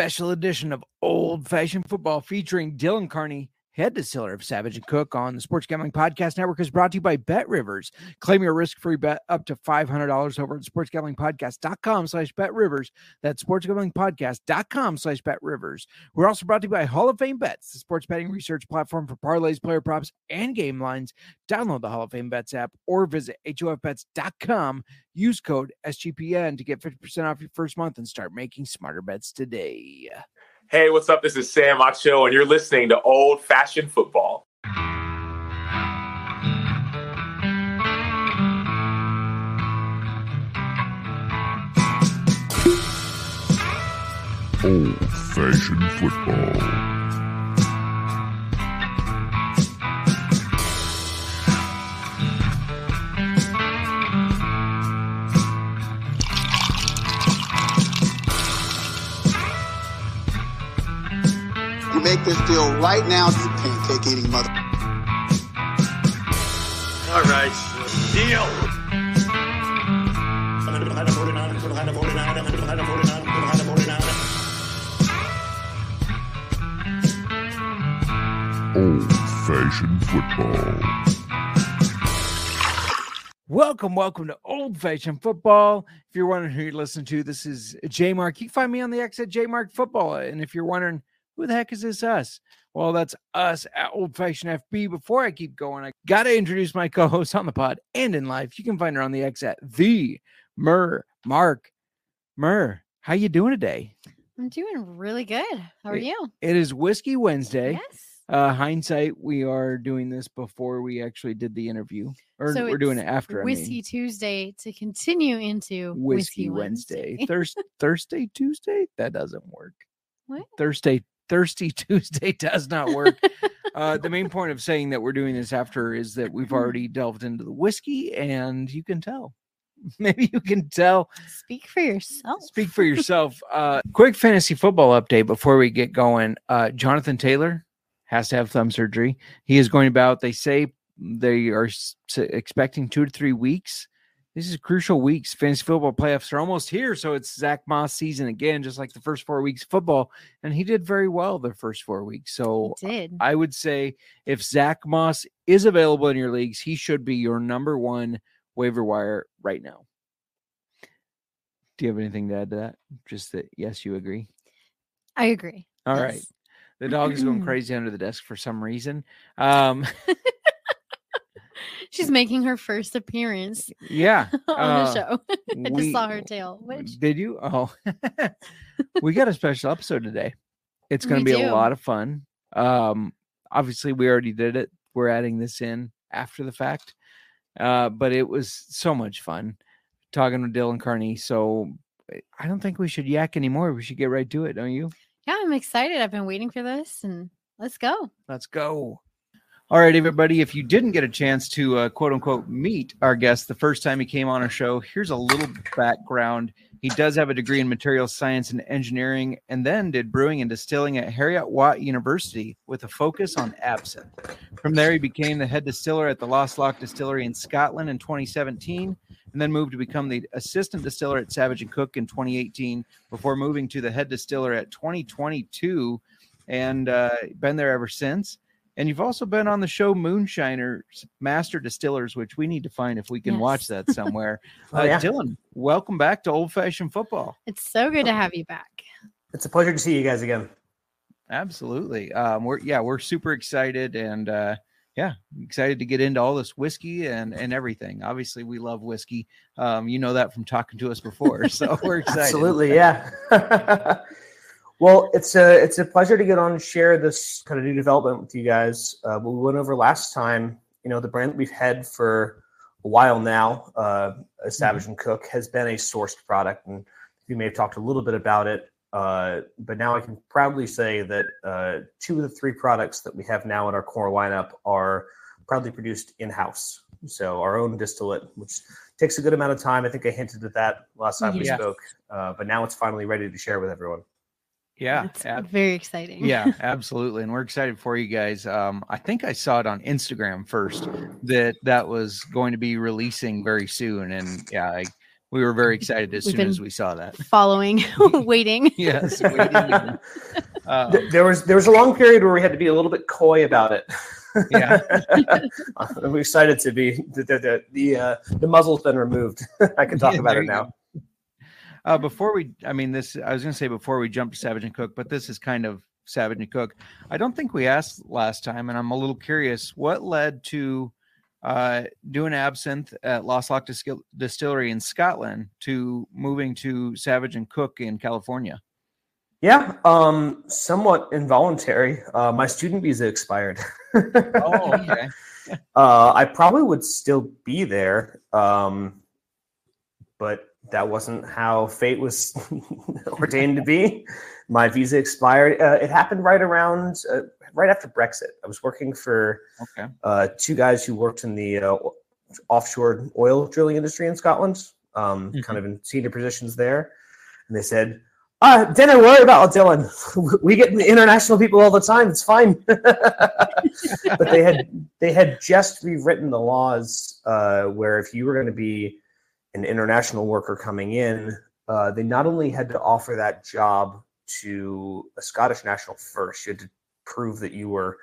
special edition of Old Fashioned Football featuring Dylan Carney, head to distiller of Savage and Cooke on the Sports Gambling Podcast Network is brought to you by Bet Rivers. Claim your risk-free bet up to $500 over at sportsgamblingpodcast.com slash Bet Rivers. That's sportsgamblingpodcast.com slash Bet Rivers. We're also brought to you by Hall of Fame Bets, the sports betting research platform for parlays, player props, and game lines. Download the Hall of Fame Bets app or visit HOFBets.com. Use code SGPN to get 50% off your first month and start making smarter bets today. Hey, what's up? This is Sam Acho, and you're listening to Old Fashioned Football. Old Fashioned Football. Make this deal right now, you pancake eating mother. All right, deal. Old Fashioned Football. Welcome, welcome to Old Fashioned Football. If you're wondering who you're listening to, this is J Mark. You can find me on the X at J Mark Football. And if you're wondering who the heck is this us? Well, that's us at Old Fashioned FB. Before I keep going, I got to introduce my co host on the pod and in life. You can find her on the X at the Mer Mark. Mer, how you doing today? I'm doing really good. How are It- you? It is Whiskey Wednesday. Yes. Uh, hindsight, we are doing this before we actually did the interview, or So we're doing it after. I Whiskey mean. Tuesday to continue into Whiskey, Whiskey, Wednesday. Wednesday. Thurs Thursday, Tuesday? That doesn't work. What? Thursday, Thirsty Tuesday does not work. uh, the main point of saying that we're doing this after is that we've already delved into the whiskey, and you can tell. Maybe you can tell. Speak for yourself. Speak for yourself. Uh, quick fantasy football update before we get going. Uh, Jonathan Taylor has to have thumb surgery. He is going about. They say they are expecting two to three weeks. This is crucial weeks. Fantasy football playoffs are almost here, so it's Zach Moss season again, just like the first four weeks of football. And he did very well the first four weeks. So You did. I would say if Zach Moss is available in your leagues, he should be your number one waiver wire right now. Do you have anything to add to that? Just that, yes, you agree. I agree. All right. Yes. The dog is going crazy under the desk for some reason. Um, She's making her first appearance yeah. on uh, the show. I just saw her tail. Which Did you? Oh, we got a special episode today. It's going to We be a lot of fun. Um, obviously, we already did it. We're adding this in after the fact, uh, but it was so much fun talking with Dylan Carney. So eh, I don't think we should yak anymore. We should get right to it, don't you? yeah, I'm excited. I've been waiting for this and let's go. Let's go. All right, everybody. If you didn't get a chance to uh, quote unquote meet our guest the first time he came on our show, here's a little background. He does have a degree in materials science and engineering, and then did brewing and distilling at Heriot-Watt University with a focus on absinthe. From there, he became the head distiller at the Lost Loch Distillery in Scotland in 2017, and then moved to become the assistant distiller at Savage and Cooke in 2018, before moving to the head distiller at 2022, and uh, been there ever since. And you've also been on the show Moonshiners Master Distillers, which we need to find if we can watch that somewhere. Oh, uh, yeah. Dylan, welcome back to Old Fashioned Football. It's so good to have you back. It's a pleasure to see you guys again. Absolutely. Um, we're yeah, we're super excited and uh, yeah, excited to get into all this whiskey and and everything. Obviously, we love whiskey. Um, you know that from talking to us before, so we're excited. Absolutely, yeah. Well, it's a it's a pleasure to get on and share this kind of new development with you guys. Uh, we went over last time, you know, the brand that we've had for a while now, uh, Savage and Cooke, has been a sourced product, and we may have talked a little bit about it. Uh, but now I can proudly say that uh, two of the three products that we have now in our core lineup are proudly produced in house. So our own distillate, which takes a good amount of time. I think I hinted at that last time we Yeah. spoke, uh, but now it's finally ready to share with everyone. Yeah, It's ab- very exciting. yeah, absolutely, and we're excited for you guys. Um, I think I saw it on Instagram first that that was going to be releasing very soon, and yeah, I we were very excited as We've soon as we saw that. Following, waiting. yes. waiting um, there was there was a long period where we had to be a little bit coy about it. Yeah. I'm excited to be the the the, the, uh, the muzzle's been removed. I can talk Yeah, about there it you now. Uh, before we, I mean, this, I was going to say before we jump to Savage and Cooke, but this is kind of Savage and Cooke. I don't think we asked last time, and I'm a little curious what led to uh, doing absinthe at Lost Loch Distil- Distillery in Scotland to moving to Savage and Cooke in California. Yeah, um, somewhat involuntary. Uh, my student visa expired. Oh, okay. Uh, I probably would still be there, um, but that wasn't how fate was ordained to be. My visa expired. Uh, it happened right around, uh, right after Brexit. I was working for Okay. uh, two guys who worked in the uh, offshore oil drilling industry in Scotland, um, Mhm. kind of in senior positions there. And they said, uh, don't worry about it, Dylan. We get international people all the time. It's fine. but they had they had just rewritten the laws uh, where if you were going to be an international worker coming in, uh, they not only had to offer that job to a Scottish national first, you had to prove that you were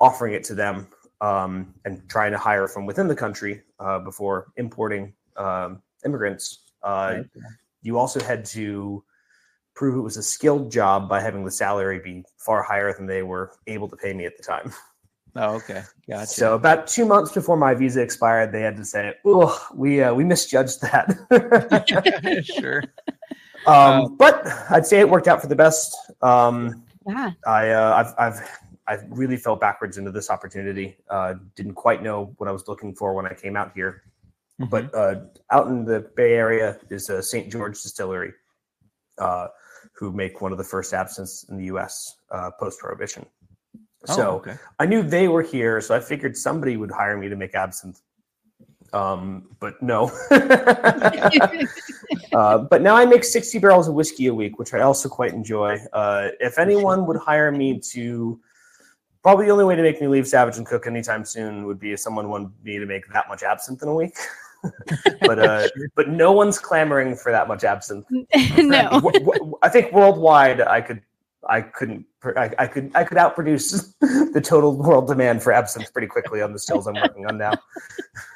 offering it to them um, and trying to hire from within the country uh, before importing um, immigrants. Uh, Right. You also had to prove it was a skilled job by having the salary be far higher than they were able to pay me at the time. Oh, okay. Gotcha. So about two months before my visa expired, they had to say, "Oh, we uh, we misjudged that." sure. um, but I'd say it worked out for the best. Um, Yeah. I uh, I've I've I really fell backwards into this opportunity. Uh, didn't quite know what I was looking for when I came out here. Mm-hmm. But uh, out in the Bay Area is a St. George distillery, uh, who make one of the first absinthes in the U.S. Uh, post Prohibition. Oh, So okay. I knew they were here, so I figured somebody would hire me to make absinthe. Um, but no. uh, but now I make 60 barrels of whiskey a week, which I also quite enjoy. Uh, if anyone would hire me to, probably the only way to make me leave Savage and Cooke anytime soon would be if someone wanted me to make that much absinthe in a week. but uh, but no one's clamoring for that much absinthe. no. I think worldwide, I could, I couldn't, I, I could, I could outproduce the total world demand for absinthe pretty quickly on the stills I'm working on now.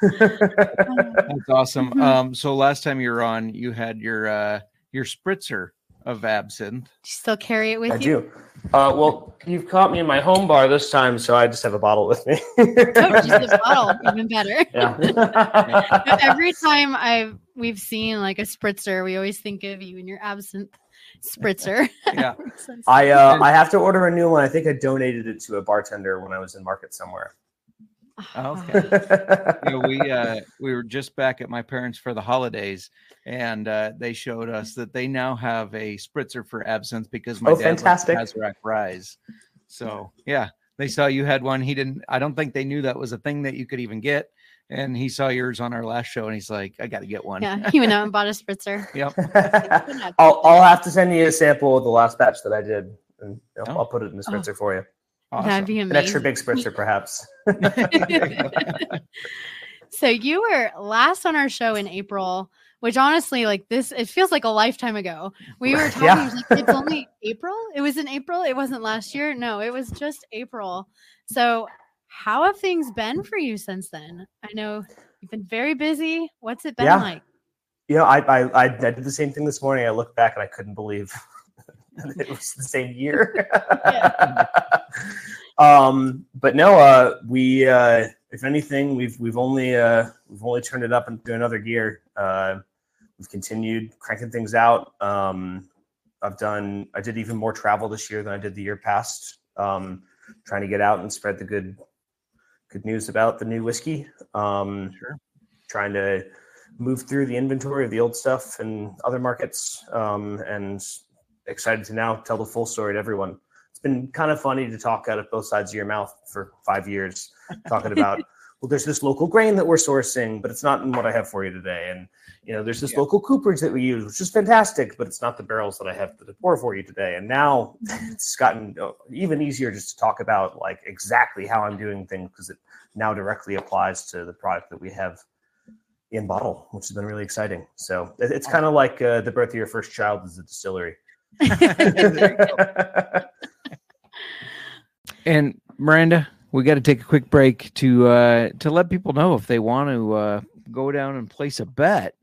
That's awesome. Mhm. Um, so last time you were on, you had your uh, your spritzer of absinthe. Do you still carry it with I you? I do. Uh, well, you've caught me in my home bar this time, so I just have a bottle with me. Oh, just a bottle, even better. Yeah. Every time I've we've seen like a spritzer, we always think of you and your absinthe spritzer. Yeah. I uh, I have to order a new one. I think I donated it to a bartender when I was in market somewhere. Okay. you know, we uh, we were just back at my parents for the holidays, and uh, they showed us that they now have a spritzer for absinthe because my Oh, dad likes fantastic. Sazerac Rise. So yeah, they saw you had one. He didn't. I don't think they knew that was a thing that you could even get. And he saw yours on our last show, and he's like, "I got to get one." yeah, he went out and bought a spritzer. Yep. I'll I'll have to send you a sample of the last batch that I did, and I'll, Oh. I'll put it in the oh. spritzer for you. Awesome. That'd be An extra amazing. big spritzer, perhaps. so you were last on our show in April, which honestly, like this, it feels like a lifetime ago. We were talking, Yeah. like, it's only April. It was in April. It wasn't last year. No, it was just April. So how have things been for you since then? I know you've been very busy. What's it been Yeah. like? You know, I, I I did the same thing this morning. I looked back and I couldn't believe it was the same year. um, but no, uh, we uh, if anything, we've we've only uh, we've only turned it up into another gear. Uh, we've continued cranking things out. Um, I've done. I did even more travel this year than I did the year past. Um, trying to get out and spread the good good news about the new whiskey. Um, Sure. Trying to move through the inventory of the old stuff and other markets um, and excited to now tell the full story to everyone it's been kind of funny to talk out of both sides of your mouth for five years talking about well there's this local grain that we're sourcing but it's not in what i have for you today and you know there's this Yeah. local cooperage that we use which is fantastic but it's not the barrels that i have to pour for you today and now it's gotten uh, even easier just to talk about like exactly how i'm doing things because it now directly applies to the product that we have in bottle, which has been really exciting. So it's kind of like uh, the birth of your first child is a distillery. And Miranda, we got to take a quick break to uh, to let people know if they want to uh, go down and place a bet.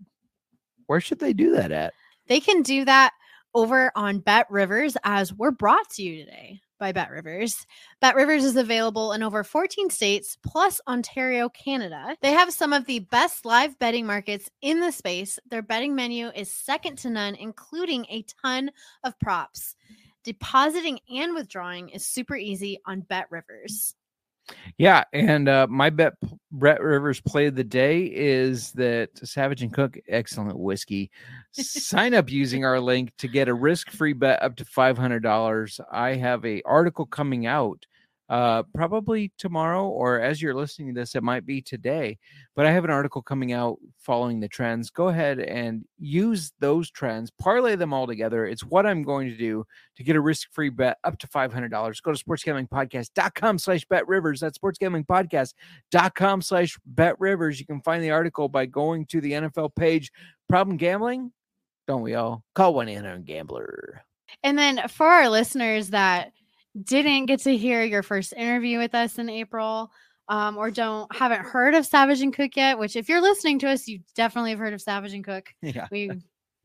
Where should they do that at? They can do that over on Bet Rivers as we're brought to you today by Bet Rivers. Bet Rivers is available in over 14 states plus Ontario, Canada. They have some of the best live betting markets in the space. Their betting menu is second to none, including a ton of props. Depositing and withdrawing is super easy on Bet Rivers. Yeah, and uh, my bet Brett Rivers play of the day is that Savage and Cooke excellent whiskey. Sign up using our link to get a risk-free bet up to five hundred dollars. I have a article coming out uh, probably tomorrow, or as you're listening to this, it might be today. But I have an article coming out following the trends. Go ahead and use those trends, parlay them all together. It's what I'm going to do to get a risk-free bet up to $500. Go to sportsgamblingpodcast.com slash bet rivers. That's sportsgamblingpodcast.com slash bet rivers. You can find the article by going to the NFL page. Problem gambling? Don't we all? Call one in on gambler. And then for our listeners that didn't get to hear your first interview with us in April, um, or don't haven't heard of Savage and Cooke yet, which if you're listening to us, you definitely have heard of Savage and Cooke. Yeah. We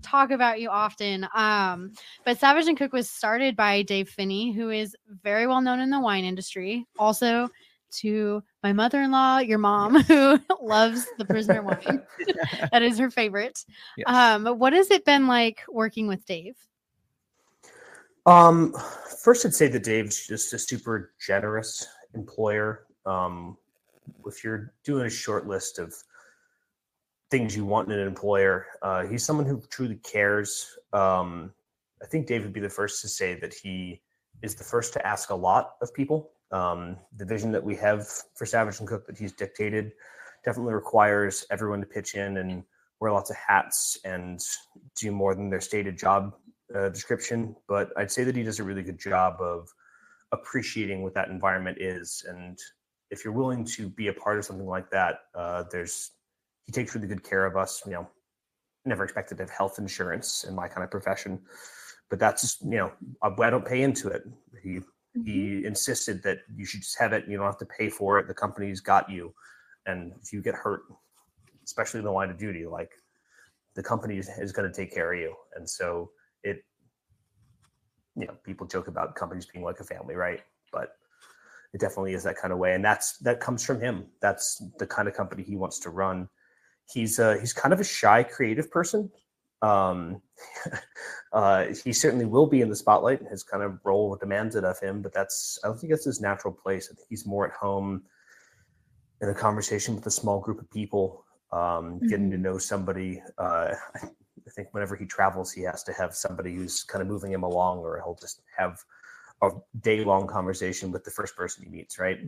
talk about you often. Um, but Savage and Cooke was started by Dave Phinney, who is very well known in the wine industry. Also to my mother-in-law, your mom, who loves the prisoner wine. that is her favorite. Yes. Um, what has it been like working with Dave? Um, first, I'd say that Dave's just a super generous employer. Um, if you're doing a short list of things you want in an employer, uh, he's someone who truly cares. Um, I think Dave would be the first to say that he is the first to ask a lot of people. Um, the vision that we have for Savage and Cooke that he's dictated definitely requires everyone to pitch in and wear lots of hats and do more than their stated job uh, description, but I'd say that he does a really good job of appreciating what that environment is. And if you're willing to be a part of something like that, uh, there's he takes really good care of us. You know, never expected to have health insurance in my kind of profession, but that's you know I, I don't pay into it. He he insisted that you should just have it. You don't have to pay for it. The company's got you, and if you get hurt, especially in the line of duty, like the company is, is going to take care of you. And so it you know people joke about companies being like a family right? But it definitely is that kind of way. And that's that comes from him. That's the kind of company he wants to run. He's uh he's kind of a shy creative person. Um uh he certainly will be in the spotlight. His kind of role demands it of him but that's i don't think that's his natural place. I think he's more at home in a conversation with a small group of people um getting to know somebody. Uh I think whenever he travels, he has to have somebody who's kind of moving him along, or he'll just have a day long conversation with the first person he meets, right?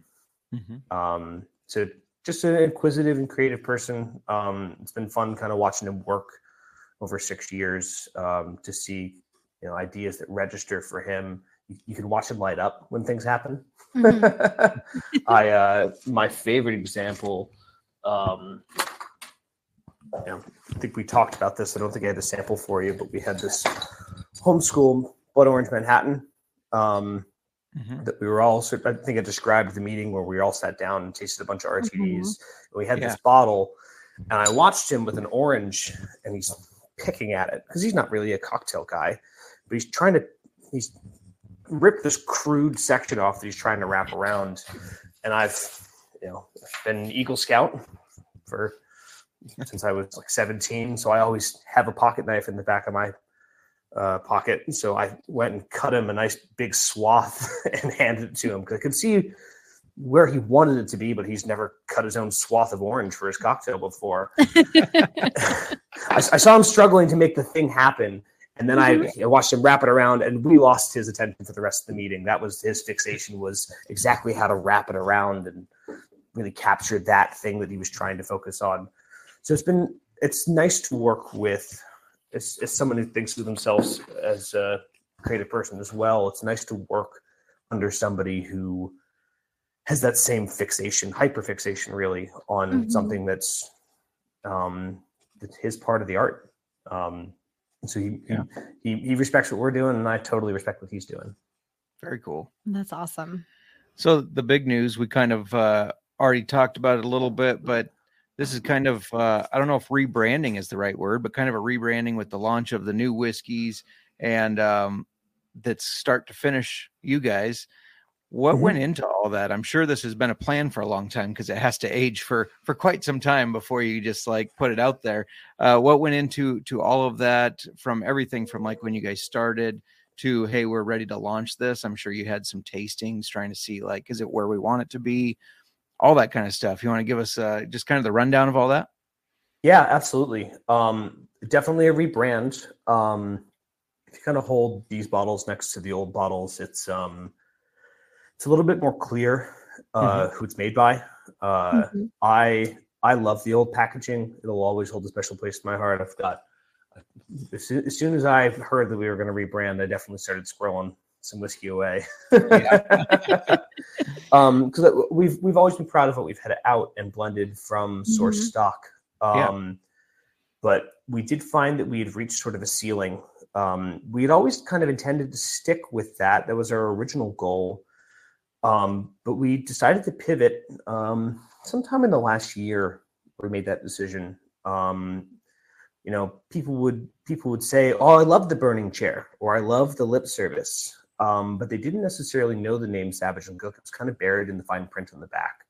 Um, so just an inquisitive and creative person. Um, it's been fun kind of watching him work over six years um, to see you know ideas that register for him. You, you can watch him light up when things happen. Mhm. I uh, my favorite example. Um, know, I think we talked about this. I don't think I had a sample for you, but we had this homeschool Blood Orange Manhattan um, Mhm. that we were all. I think I described the meeting where we all sat down and tasted a bunch of RTDs. We had Yeah. this bottle, and I watched him with an orange, and he's picking at it because he's not really a cocktail guy, but he's trying to. He's ripped this crude section off that he's trying to wrap around, and I've, you know, been an Eagle Scout for since I was like 17. So I always have a pocket knife in the back of my uh, pocket. So I went and cut him a nice big swath and handed it to him because I could see where he wanted it to be, but he's never cut his own swath of orange for his cocktail before. I, I saw him struggling to make the thing happen. And then I, I watched him wrap it around and we lost his attention for the rest of the meeting. That was his fixation was exactly how to wrap it around and really capture that thing that he was trying to focus on. So it's been it's nice to work with as, as someone who thinks of themselves as a creative person as well. It's nice to work under somebody who has that same fixation, hyperfixation really on Mhm. something that's um, it's his part of the art. Um, so he, Yeah. he he respects what we're doing, and I totally respect what he's doing. Very cool. That's awesome. So the big news, we kind of uh, already talked about it a little bit, but this is kind of uh, I don't know if rebranding is the right word, but kind of a rebranding with the launch of the new whiskeys and um, that's start to finish. You guys, what Mhm. went into all that? I'm sure this has been a plan for a long time because it has to age for for quite some time before you just like put it out there. Uh, what went into to all of that from everything from like when you guys started to hey we're ready to launch this i'm sure you had some tastings trying to see like is it where we want it to be all that kind of stuff you want to give us uh, just kind of the rundown of all that Yeah, absolutely. Um, definitely a rebrand. Um, if you kind of hold these bottles next to the old bottles, it's um, it's a little bit more clear uh, who it's made by. Uh, Mhm. I I love the old packaging. It'll always hold a special place in my heart. I've got as soon as, soon as I heard that we were going to rebrand, I definitely started squirreling some whiskey away. because we've we've always been proud of what we've had out and blended from source Mhm. stock. Yeah. Um, but we did find that we had reached sort of a ceiling. Um, we had always kind of intended to stick with that. That was our original goal. Um, but we decided to pivot um, sometime in the last year. We made that decision. Um, you know, people would people would say, "Oh, I love the burning chair," or "I love the lip service," um, but they didn't necessarily know the name Savage and Cooke. It was kind of buried in the fine print on the back.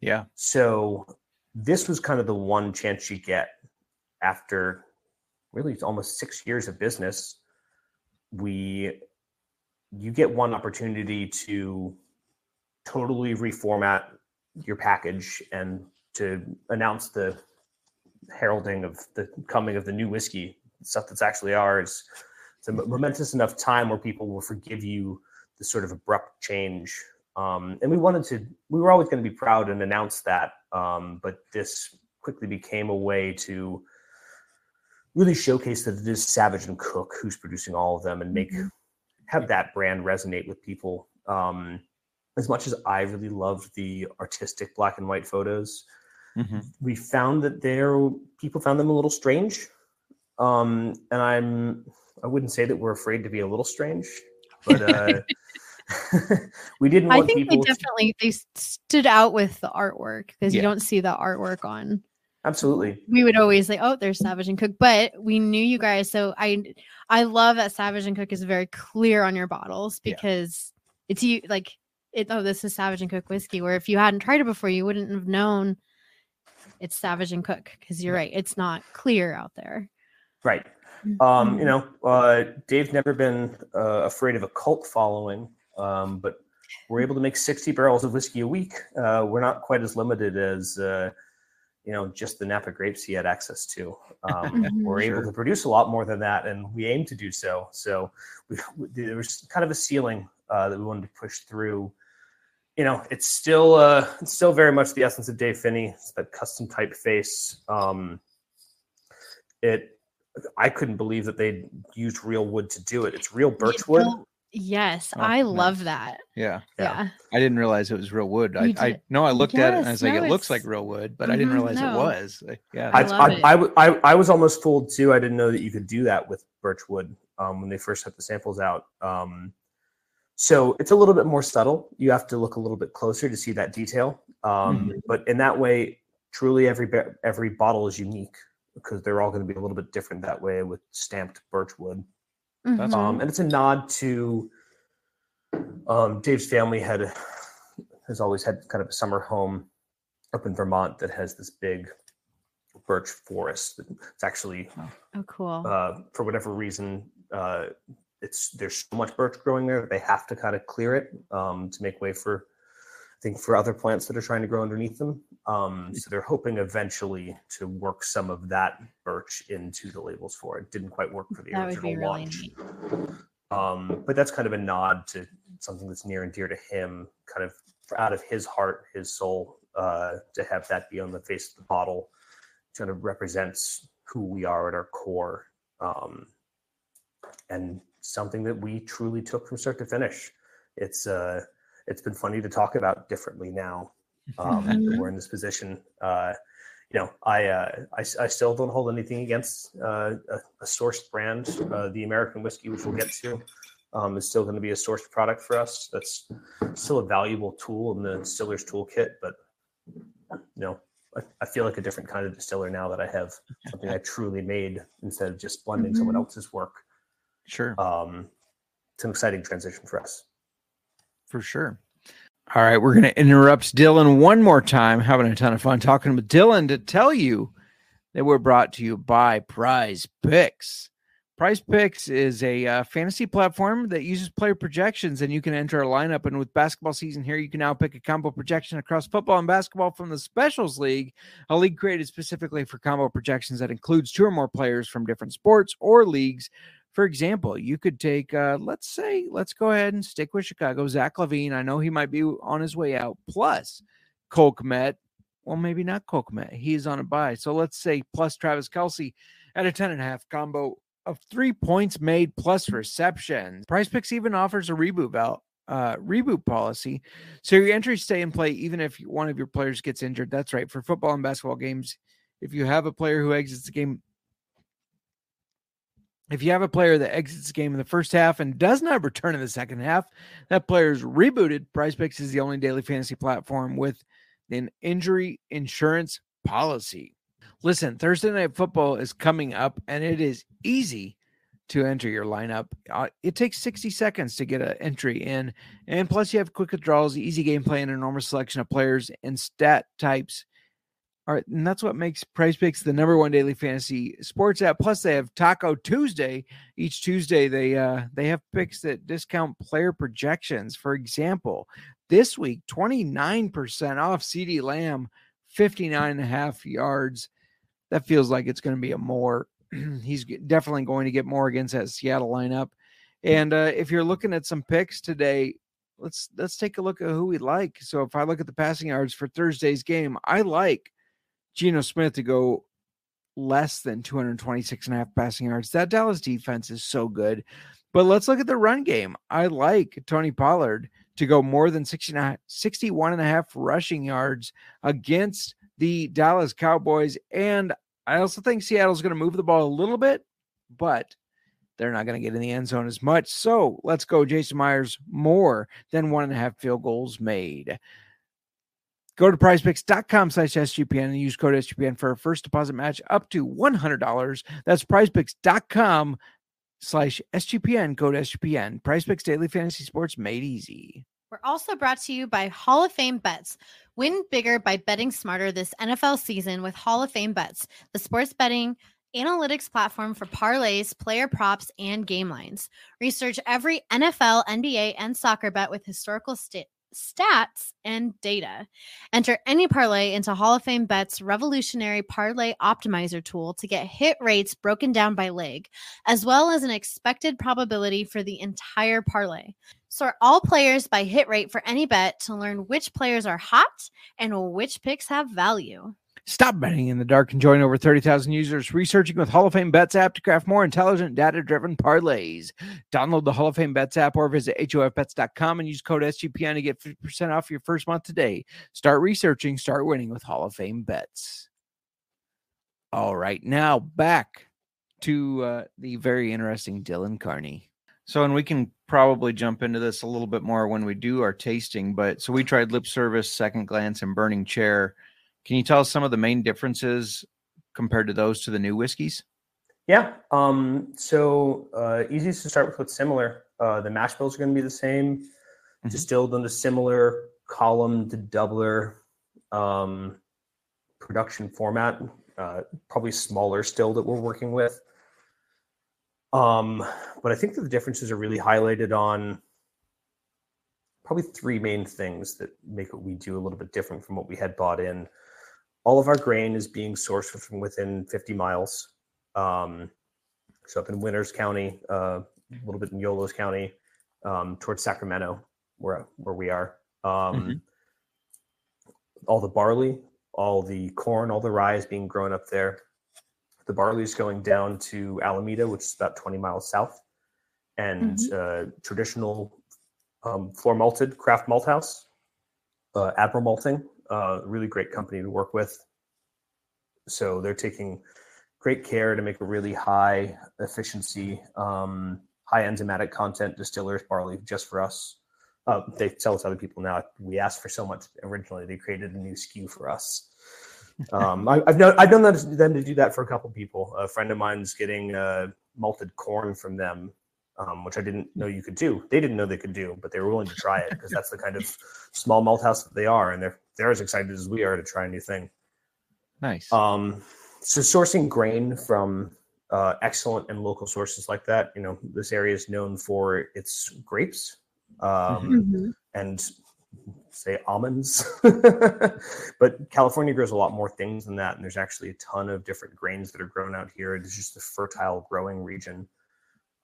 yeah So this was kind of the one chance you get after really almost six years of business. We you get one opportunity to totally reformat your package and to announce the heralding of the coming of the new whiskey stuff that's actually ours. It's a momentous enough time where people will forgive you the sort of abrupt change. Um, and we wanted to, we were always going to be proud and announce that. Um, but this quickly became a way to really showcase that it is Savage and Cooke who's producing all of them and make Mhm. have that brand resonate with people. Um, as much as I really loved the artistic black and white photos, Mhm. we found that there people found them a little strange. Um, and I'm I wouldn't say that we're afraid to be a little strange, but uh, we didn't I think they people. to- definitely they stood out with the artwork because Yeah. you don't see the artwork on. absolutely. We would always say, "Oh, there's Savage and Cooke," but we knew you guys, so I I love that Savage and Cooke is very clear on your bottles Yeah. because it's you like it. Oh, this is Savage and Cooke whiskey. Where if you hadn't tried it before, you wouldn't have known it's Savage and Cooke because you're right, it's not clear out there. Right. Um, you know, uh, Dave's never been uh, afraid of a cult following, um, but we're able to make 60 barrels of whiskey a week. Uh, we're not quite as limited as, uh, you know, just the Napa grapes he had access to. Um, Mhm. we're able to produce a lot more than that, and we aim to do so. So we, we- there was kind of a ceiling uh, that we wanted to push through. You know, it's still uh, it's still very much the essence of Dave Phinney. It's that custom typeface. Um, it I couldn't believe that they used real wood to do it. It's real You birchwood. know- Yes, Oh, I nice. love that. yeah Yeah. Yeah. i didn't realize it was real wood i, You I did- know i looked at it and i Yes, was like no, it looks like real wood but i didn't Mhm, realize no. it was Like, yeah I, I that's- love I, it. I, w- I, I was almost fooled too. I didn't know that you could do that with birchwood um, when they first had the samples out. Um, so it's a little bit more subtle. You have to look a little bit closer to see that detail. Um, Mm-hmm. But in that way, truly every every bottle is unique because they're all going to be a little bit different that way with stamped birchwood. That's Mhm. Um, and it's a nod to um, Dave's family had has always had kind of a summer home up in Vermont that has this big birch forest. It's actually oh, cool. uh, for whatever reason uh, it's there's so much birch growing there that they have to kind of clear it um, to make way for I think for other plants that are trying to grow underneath them. Um, so they're hoping eventually to work some of that birch into the labels for it. Didn't quite work for the that original really launch. Um, but that's kind of a nod to something that's near and dear to him, kind of out of his heart, his soul, uh, to have that be on the face of the bottle, kind of represents who we are at our core, um, and something that we truly took from start to finish. It's uh, it's been funny to talk about differently now um, that Mhm. we're in this position. Uh, you know, I, uh, I I still don't hold anything against uh, a, a sourced brand. Uh, the American whiskey, which we'll get to, um, is still going to be a sourced product for us. That's still a valuable tool in the distiller's toolkit, but you know, I, I feel like a different kind of distiller now that I have something I truly made instead of just blending someone else's work. Sure. Um, it's an exciting transition for us. For sure. All right, we're going to interrupt Dylan one more time. Having a ton of fun talking with Dylan to tell you that we're brought to you by Prize Picks. Prize Picks is a uh, fantasy platform that uses player projections, and you can enter a lineup. And with basketball season here, you can now pick a combo projection across football and basketball from the Specials League, a league created specifically for combo projections that includes two or more players from different sports or leagues for example, you could take, uh, let's say, let's go ahead and stick with Chicago. Zach LaVine, I know he might be on his way out. Plus, Cole Kmet. Well, maybe not Cole Kmet. He's on a buy. So let's say plus Travis Kelce at a 10 and a half combo of three points made plus receptions. Prize Picks even offers a reboot val- uh, reboot policy. So your entries stay in play even if one of your players gets injured. That's right. For football and basketball games, if you have a player who exits the game if you have a player that exits the game in the first half and does not return in the second half, that player is rebooted. Prize Picks is the only daily fantasy platform with an injury insurance policy. Listen, Thursday night football is coming up and it is easy to enter your lineup. Uh, it takes 60 seconds to get an entry in. And plus, you have quick withdrawals, easy gameplay, and an enormous selection of players and stat types all right, and that's what makes Prize Picks the number one daily fantasy sports app. Plus, they have Taco Tuesday. Each Tuesday, they uh they have picks that discount player projections. For example, this week, 29% off CeeDee Lamb, 59 and a half yards. That feels like it's going to be a more. He's definitely going to get more against that Seattle lineup. And uh, if you're looking at some picks today, let's let's take a look at who we like. So if I look at the passing yards for Thursday's game, I like Geno Smith to go less than 226 and a half passing yards. That Dallas defense is so good. But let's look at the run game. I like Tony Pollard to go more than 60, 61 and a half rushing yards against the Dallas Cowboys. And I also think Seattle's going to move the ball a little bit, but they're not going to get in the end zone as much. So let's go, Jason Myers, more than one and a half field goals made. Go to prizepicks.com slash SGPN and use code SGPN for a first deposit match up to $100. That's prizepicks.com slash SGPN. Code SGPN. PrizePicks Daily Fantasy Sports made easy. We're also brought to you by Hall of Fame Bets. Win bigger by betting smarter this NFL season with Hall of Fame Bets, the sports betting analytics platform for parlays, player props, and game lines. Research every NFL, NBA, and soccer bet with historical st- stats and data. Enter any parlay into Hall of Fame Bet's revolutionary parlay optimizer tool to get hit rates broken down by leg, as well as an expected probability for the entire parlay. Sort all players by hit rate for any bet to learn which players are hot and which picks have value. Stop betting in the dark and join over 30,000 users researching with Hall of Fame Bets app to craft more intelligent, data driven parlays. Download the Hall of Fame Bets app or visit HOFBets.com and use code SGPN to get 50% off your first month today. Start researching, start winning with Hall of Fame Bets. All right, now back to uh, the very interesting Dylan Carney. So, and we can probably jump into this a little bit more when we do our tasting, but so we tried lip service, second glance, and burning chair. Can you tell us some of the main differences compared to those to the new whiskeys? Yeah. Um, so uh, easiest to start with what's similar. Uh, the mash bills are going to be the same, mm-hmm. distilled similar column to doubler um, production format. Uh, probably smaller still that we're working with. Um, but I think that the differences are really highlighted on probably three main things that make what we do a little bit different from what we had bought in all of our grain is being sourced from within 50 miles. Um, so up in Winters County, uh, a little bit in Yolo's County, um, towards Sacramento, where where we are. Um, mm-hmm. All the barley, all the corn, all the rye is being grown up there. The barley is going down to Alameda, which is about 20 miles south, and mm-hmm. uh, traditional um, floor malted craft malt house, uh, Admiral Malting, uh, really great company to work with. So they're taking great care to make a really high efficiency, um, high enzymatic content distillers barley just for us. Uh, they sell it to other people now. We asked for so much originally. They created a new SKU for us. Um, I, I've known I've known them them to do that for a couple people. A friend of mine's getting uh, malted corn from them, um, which I didn't know you could do. They didn't know they could do, but they were willing to try it because that's the kind of small malt house that they are, and they're they're as excited as we are to try a new thing. Nice. Um, so sourcing grain from uh, excellent and local sources like that, you know, this area is known for its grapes um, Mhm. and say almonds, but California grows a lot more things than that, and there's actually a ton of different grains that are grown out here. It's just a fertile growing region.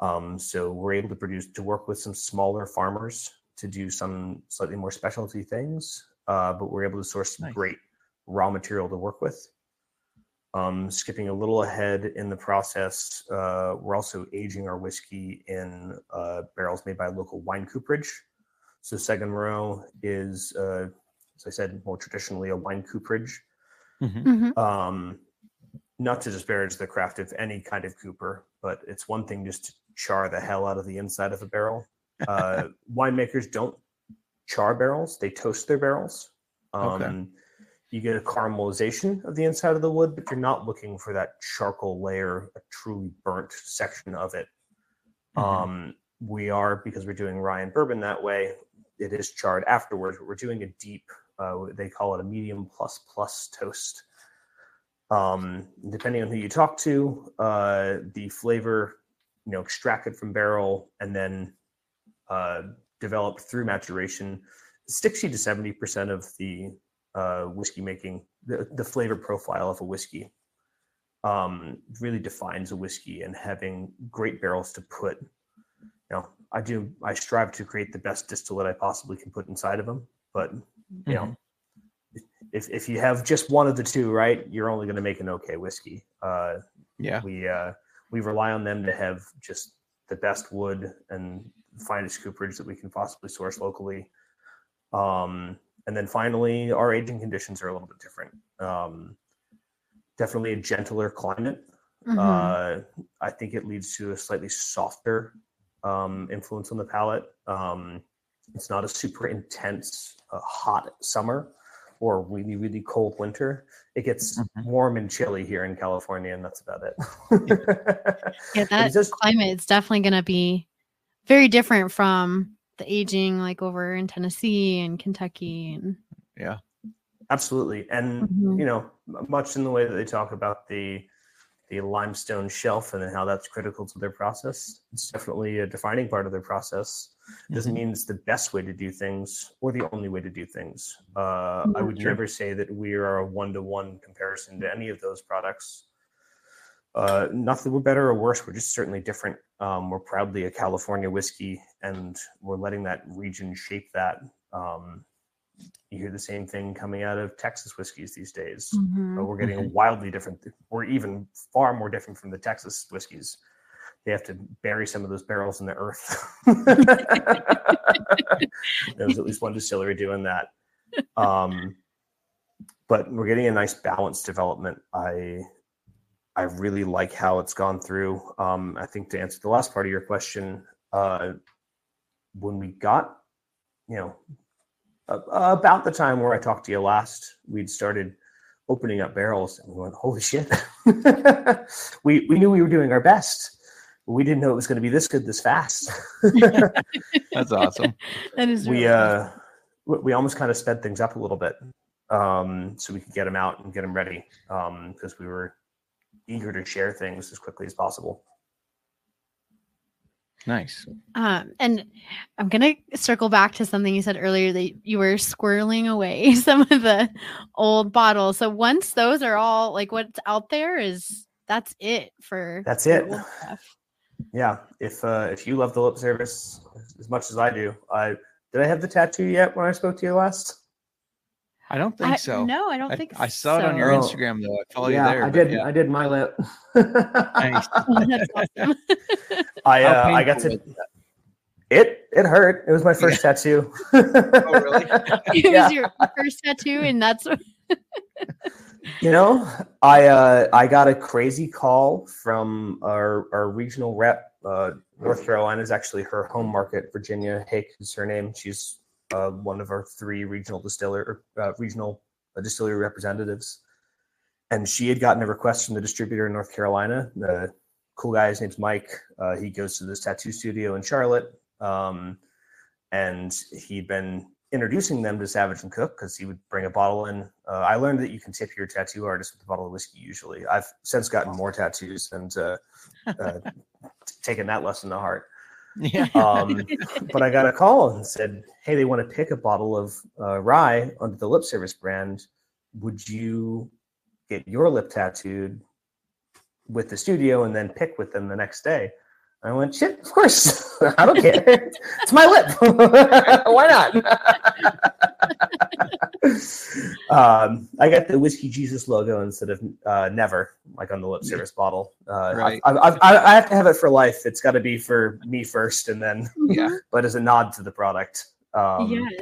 Um, so we're able to produce to work with some smaller farmers to do some slightly more specialty things, uh, but we're able to source some Nice. great raw material to work with. Um, skipping a little ahead in the process, uh, we're also aging our whiskey in uh, barrels made by a local wine cooperage. So Seguin Moreau is, uh, as I said, more traditionally a wine cooperage. Mhm. Mhm. Um, not to disparage the craft of any kind of cooper, but it's one thing just to char the hell out of the inside of a barrel. Uh, winemakers don't char barrels; they toast their barrels. Um, Okay. You get a caramelization of the inside of the wood, but you're not looking for that charcoal layer, a truly burnt section of it. Mhm. Um, we are because we're doing rye and bourbon that way. It is charred afterwards. But we're doing a deep. Uh, they call it a medium plus plus toast. Um, depending on who you talk to, uh, the flavor, you know, extracted from barrel and then uh, developed through maturation, sixty to seventy percent of the uh, whiskey making, the, the flavor profile of a whiskey, um, really defines a whiskey. And having great barrels to put, you know, I do, I strive to create the best distillate I possibly can put inside of them, but you know if, if you have just one of the two right you're only going to make an okay whiskey uh, Yeah. we uh, we rely on them to have just the best wood and finest cooperage that we can possibly source locally um, and then finally our aging conditions are a little bit different um, definitely a gentler climate Mhm. uh, I think it leads to a slightly softer um, influence on the palate. Um, it's not a super intense, uh, hot summer or really, really cold winter. It gets Mhm. warm and chilly here in California, and that's about it. yeah, that it's just- climate is definitely going to be very different from the aging like over in Tennessee and Kentucky and Yeah. absolutely, and Mhm. you know, much in the way that they talk about the the limestone shelf and then how that's critical to their process. It's definitely a defining part of their process. Doesn't Mhm. mean it's the best way to do things or the only way to do things. Uh, I would Sure. never say that we are a one to one comparison to any of those products. Uh, not that we're better or worse, we're just certainly different. Um, we're proudly a California whiskey, and we're letting that region shape that. Um, you hear the same thing coming out of Texas whiskeys these days Mhm. but we're getting wildly different. We're even far more different from the Texas whiskeys. They have to bury some of those barrels in the earth. There's at least one distillery doing that. Um, but we're getting a nice balanced development. I I really like how it's gone through. Um, I think to answer the last part of your question, uh, when we got, you know, uh, about the time where I talked to you last, we'd started opening up barrels and we went, holy shit. we, we knew we were doing our best. But We didn't know it was going to be this good this fast. That's awesome. that is we really uh we we almost kind of sped things up a little bit um so we could get them out and get them ready um because we were eager to share things as quickly as possible Nice. Um, and I'm gonna circle back to something you said earlier that you were squirreling away some of the old bottles. So once those are all like what's out there is that's it for That's the it. Old stuff. yeah if uh if you love the lip service as much as i do i did i have the tattoo yet when i spoke to you last I don't think I- so. No, I don't I, think I saw it on your. Instagram though. I follow yeah you there. i did yeah. i did my lip Nice. Oh, awesome. i uh, i got to was it it hurt it was my first tattoo Oh, really? it Yeah. was your first tattoo, and that's You know, I uh, I got a crazy call from our, our regional rep. Uh, North Carolina is actually her home market. Virginia Hake is her name. She's uh, one of our three regional distiller uh, regional uh, distillery representatives, and she had gotten a request from the distributor in North Carolina. The cool guy, his name's Mike. Uh, he goes to this tattoo studio in Charlotte, um, and he'd been introducing them to Savage and Cooke because he would bring a bottle in. Uh, I learned that you can tip your tattoo artist with a bottle of whiskey. Usually, I've since gotten more tattoos and uh, uh, taken that lesson to heart. Yeah. Um, but I got a call and said, "Hey, they want to pick a bottle of uh, rye under the Lip Service brand. Would you get your lip tattooed with the studio and then pick with them the next day?" I went, "Shit, of course. I don't care. it's my lip. Why not?" um, I got the whiskey Jesus logo instead of uh, never, like on the lip service bottle. Uh, Right. I, I, I, I have to have it for life. It's got to be for me first, and then Yeah. but as a nod to the product. Um, yes.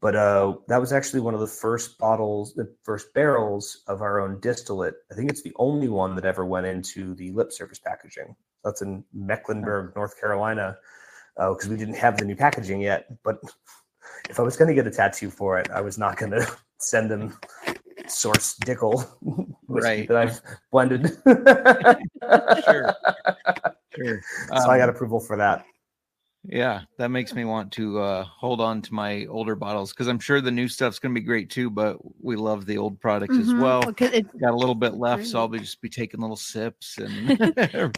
But uh, that was actually one of the first bottles, the first barrels of our own distillate. I think it's the only one that ever went into the lip service packaging. That's in Mecklenburg, North Carolina, because we didn't have the new packaging yet. But if I was going to get a tattoo for it, I was not going to send them source Dickel whiskey Right. that I've blended. Sure. Sure. so I got Um, approval for that. Yeah, that makes me want to uh, hold on to my older bottles because I'm sure the new stuff's going to be great too. But we love the old product as Mhm. well. Because it, Got a little bit left, so I'll be just be taking little sips and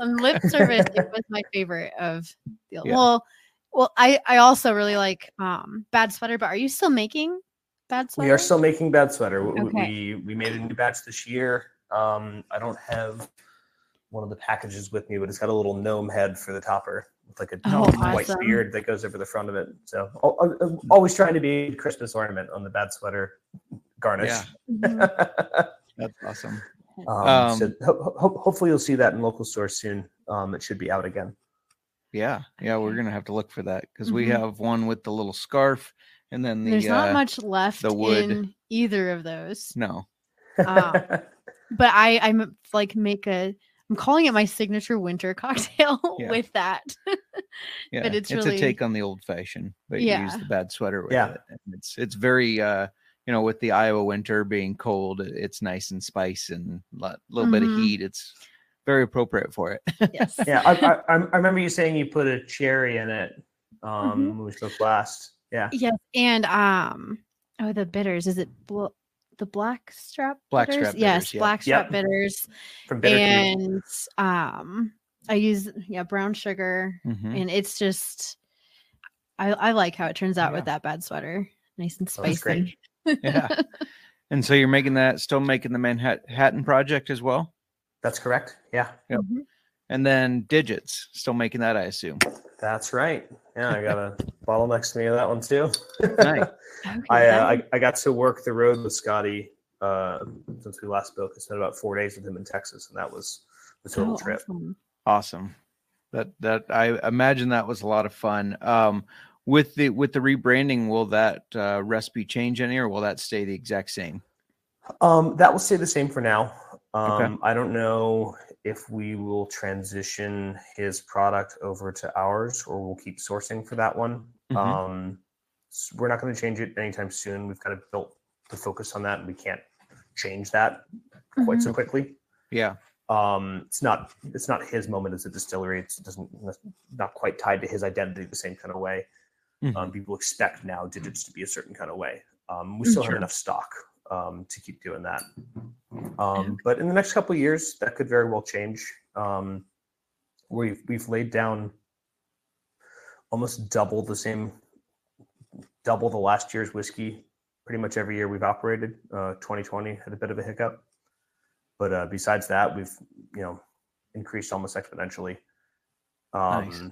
on lip service it was my favorite of the Yeah. well well i i also really like um bad sweater but are you still making bad sweater We are still making bad sweater. Okay. We we made a new batch this year. Um, I don't have one of the packages with me, but it's got a little gnome head for the topper with like a Oh, white awesome. beard that goes over the front of it. So al- al- al- always trying to be a Christmas ornament on the bad sweater garnish. yeah, Mhm. that's awesome. um, Um, so ho- ho- hopefully you'll see that in local stores soon. Um, it should be out again. Yeah, yeah, we're gonna have to look for that because we Mhm. have one with the little scarf, and then the there's not uh, much left the wood. in either of those no, Um, but i i'm like make a i'm calling it my signature winter cocktail Yeah. with that yeah, but it's it's, really- a take on the old fashioned, but you use the bad sweater with Yeah. it. And it's it's very uh you know with the Iowa winter being cold, it's nice and spice and a little bit of Mhm. heat. It's very appropriate for it. yes yeah, I, I, I I remember you saying you put a cherry in it um, Mhm. when we spoke last. Yeah. Yes, and um, oh, the bitters. Is it bl- the black strap? Blackstrap Yes, bitters, yeah. black strap Yep. bitters, From Bittercube. and um, I use yeah brown sugar, Mhm. and it's just I I like how it turns out Yeah. with that bad sweater, nice and Oh, great. spicy. Yeah. And so you're making that, still making the Manhattan Project as well, That's correct. Yeah. Yep. Mhm. and then Digits, still making that, I assume. That's right. Yeah, I got a bottle next to me of that one too. Nice. Okay, I, uh, I I got to work the road with Scottie uh, since we last spoke. I spent about four days with him in Texas, and that was the total oh, trip. awesome. Awesome. That that I imagine that was a lot of fun. Um, with the with the rebranding, will that uh, recipe change any, or will that stay the exact same? Um, that will stay the same for now. Okay. Um, I don't know if we will transition his product over to ours, or we'll keep sourcing for that one. Mhm. Um, s- we're not going to change it anytime soon. We've kind of built the focus on that, and we can't change that quite so quickly. Yeah. um it's not it's not his moment as a distillery it's, it doesn't not quite tied to his identity the same kind of way Mhm. um people expect now digits to be a certain kind of way um we still Sure. have enough stock um to keep doing that um but in the next couple of years that could very well change um we've we've laid down almost double the same double the last year's whiskey pretty much every year we've operated uh 2020 had a bit of a hiccup but uh, besides that, we've you know increased almost exponentially. Um, Nice.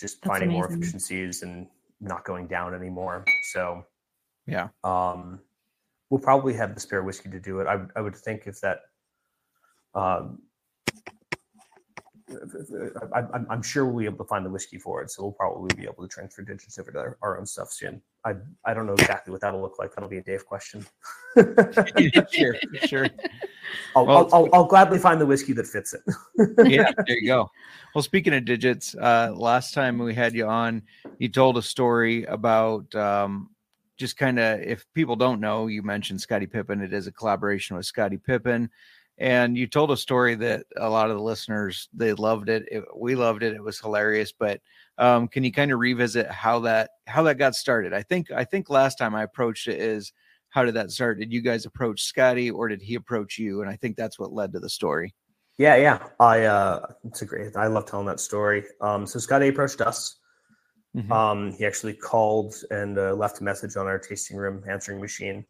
Just That's finding more efficiencies and not going down anymore. So Yeah. um, we'll probably have the spare whiskey to do it. I, I would think if that um, I, I'm, I'm sure we'll be able to find the whiskey for it. So we'll probably be able to transfer digits over to our, our own stuff soon. I, I don't know exactly what that'll look like. That'll be a Dave question. sure, sure. I'll, Well, I'll, I'll, I'll gladly find the whiskey that fits it. yeah, there you go. Well, speaking of digits, uh, last time we had you on, you told a story about um, just kind of if people don't know, you mentioned Scottie Pippen. It is a collaboration with Scottie Pippen, and you told a story that a lot of the listeners they loved it. it we loved it. It was hilarious. But um, can you kind of revisit how that how that got started? I think I think last time I approached it is how did that start? Did you guys approach Scottie or did he approach you? And I think that's what led to the story. Yeah, yeah. I uh it's a great I love telling that story. Um so Scottie approached us. Mhm. Um he actually called and uh, left a message on our tasting room answering machine.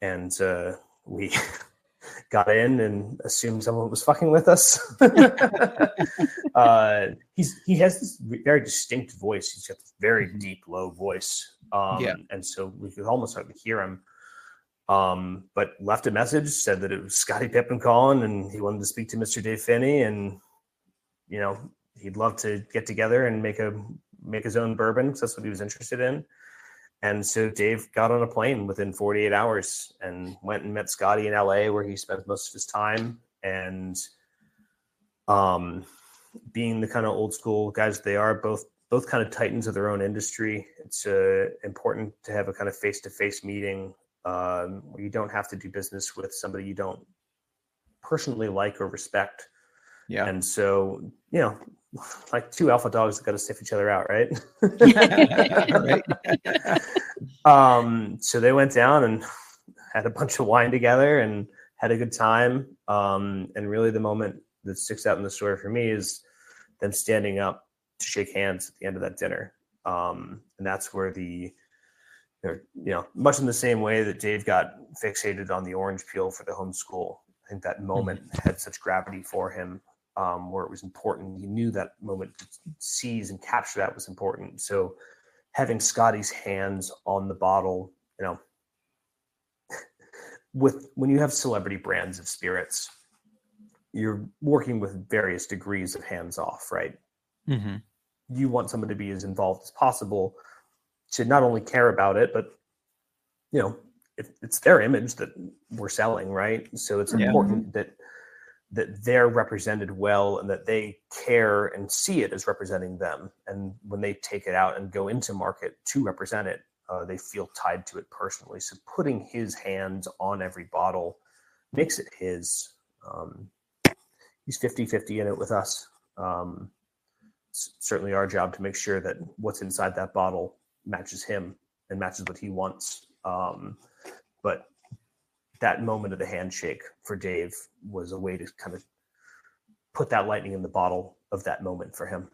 And uh we got in and assumed someone was fucking with us. uh he's he has this very distinct voice. He's got this very Mhm. deep low voice. Um Yeah. and so we could almost hardly hear him. Um, but left a message, said that it was Scottie Pippen calling and he wanted to speak to Mr. Dave Phinney and you know, he'd love to get together and make a make his own bourbon because that's what he was interested in. And so Dave got on a plane within 48 hours and went and met Scottie in LA where he spent most of his time. And um being the kind of old school guys they are, both both kind of titans of their own industry. It's uh, important to have a kind of face to face meeting um, where you don't have to do business with somebody you don't personally like or respect. Yeah. And so, you know, like two alpha dogs that got to sniff each other out, right? right. um, so they went down and had a bunch of wine together and had a good time. Um, and really, the moment that sticks out in the story for me is them standing up to shake hands at the end of that dinner. Um, and that's where the they're, you know, much in the same way that Dave got fixated on the orange peel for the homeschool. I think that moment had such gravity for him, um, where it was important. He knew that moment to seize and capture that was important. So having Scottie's hands on the bottle, you know, with when you have celebrity brands of spirits, you're working with various degrees of hands off, right? hmm you want someone to be as involved as possible to not only care about it, but you know, it, it's their image that we're selling, right? So it's Yeah. important that that they're represented well and that they care and see it as representing them. And when they take it out and go into market to represent it, uh, they feel tied to it personally. So putting his hands on every bottle makes it his. Um, he's 50 50 in it with us. Um, it's certainly our job to make sure that what's inside that bottle matches him and matches what he wants. Um, but that moment of the handshake for Dave was a way to kind of put that lightning in the bottle of that moment for him.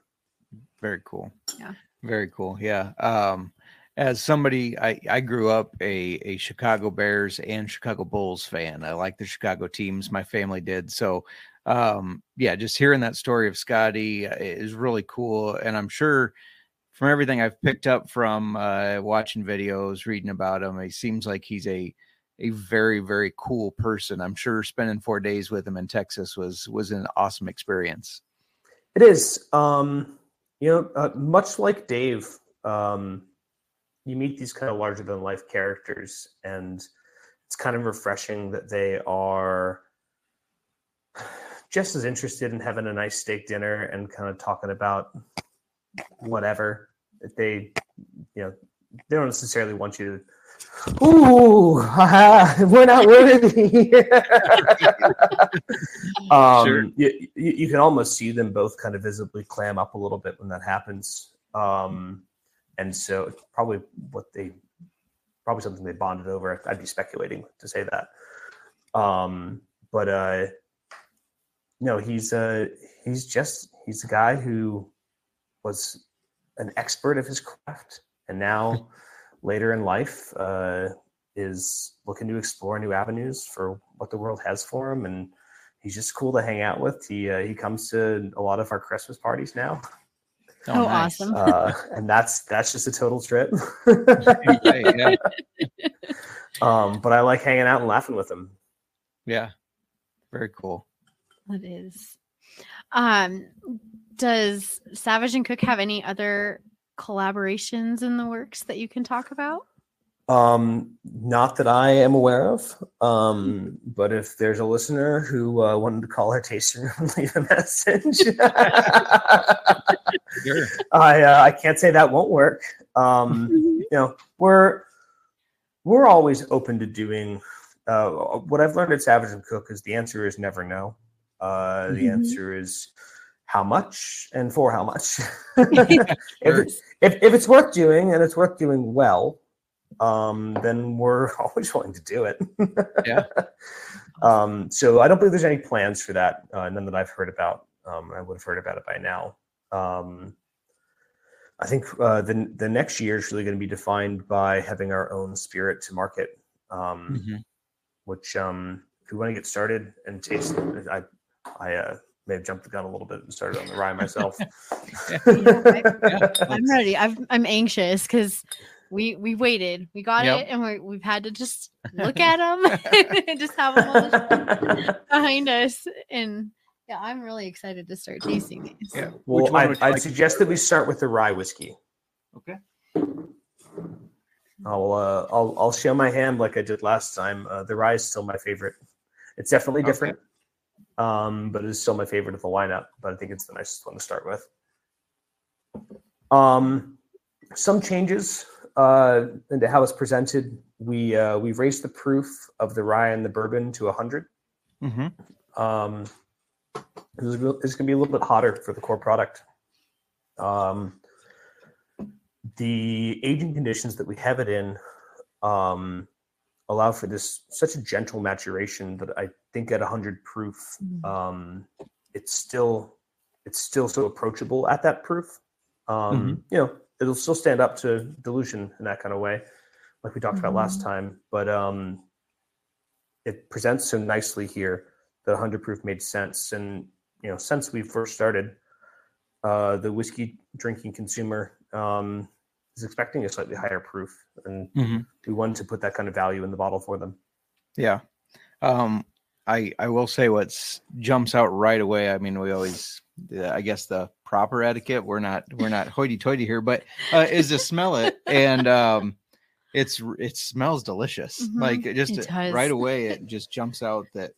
Very cool. Yeah. Very cool. Yeah. Um, as somebody, I, I grew up a, a Chicago Bears and Chicago Bulls fan. I like the Chicago teams. My family did. So, um, yeah, just hearing that story of Scottie uh, is really cool. And I'm sure from everything I've picked up from uh, watching videos, reading about him, he seems like he's a a very very cool person. I'm sure spending four days with him in Texas was was an awesome experience. It is, um, you know, uh, much like Dave, um, you meet these kind of larger than life characters, and it's kind of refreshing that they are just as interested in having a nice steak dinner and kind of talking about whatever that they, you know, they don't necessarily want you to. Ooh, we're not worthy. um, Sure. you, you, can almost see them both kind of visibly clam up a little bit when that happens. Um, and so it's probably what they, probably something they bonded over. I'd be speculating to say that. Um, but uh, no, he's uh, he's just he's a guy who was an expert of his craft, and now later in life uh, is looking to explore new avenues for what the world has for him, and he's just cool to hang out with. He uh, he comes to a lot of our Christmas parties now, Oh, awesome. uh, and that's that's just a total trip. Right, yeah. um, but I like hanging out and laughing with him. Yeah. Very cool. It is. Um, does Savage and Cooke have any other collaborations in the works that you can talk about? Um, not that I am aware of. Um, but if there's a listener who uh, wanted to call our tasting room and leave a message, Sure. I uh, I can't say that won't work. Um, you know, we're we're always open to doing. Uh, what I've learned at Savage and Cooke is the answer is never no. Uh, the Mhm. answer is how much and for how much. If, if if it's worth doing and it's worth doing well, um, then we're always willing to do it. Yeah. Um, so I don't believe there's any plans for that. Uh, none that I've heard about. Um, I would have heard about it by now. Um, I think uh, the the next year is really going to be defined by having our own spirit to market. Um, Mhm. Which, um, if we want to get started and taste, I I uh, may have jumped the gun a little bit and started on the rye myself. Yeah, I'm ready. I've, I'm anxious because we we waited, we got Yep. it, and we we've had to just look at them and just have them all behind us. And yeah, I'm really excited to start tasting these. Yeah. Well, I, would I'd like? suggest that we start with the rye whiskey. Okay. I'll uh, I'll I'll show my hand like I did last time. Uh, the rye is still my favorite. It's definitely Okay. Um, but it is still my favorite of the lineup. But I think it's the nicest one to start with. Um, some changes uh, into how it's presented. We uh, we've raised the proof of the rye and the bourbon to hundred. Mhm. Um, it's going to be a little bit hotter for the core product. Um, the aging conditions that we have it in um, allow for this such a gentle maturation that I think at 100 proof, Mm. um, it's still it's still so approachable at that proof. Um, You know, it'll still stand up to dilution in that kind of way, like we talked about last time. But um, it presents so nicely here that 100 proof made sense. And you know, since we first started, uh, the whiskey drinking consumer um, is expecting a slightly higher proof, and Mhm. we wanted to put that kind of value in the bottle for them. Yeah. Um, I I will say what's jumps out right away. I mean, we always, uh, I guess the proper etiquette. We're not we're not hoity-toity here, but uh, is to smell it, and um, it's it smells delicious. Mhm. Like it just It right away, it just jumps out that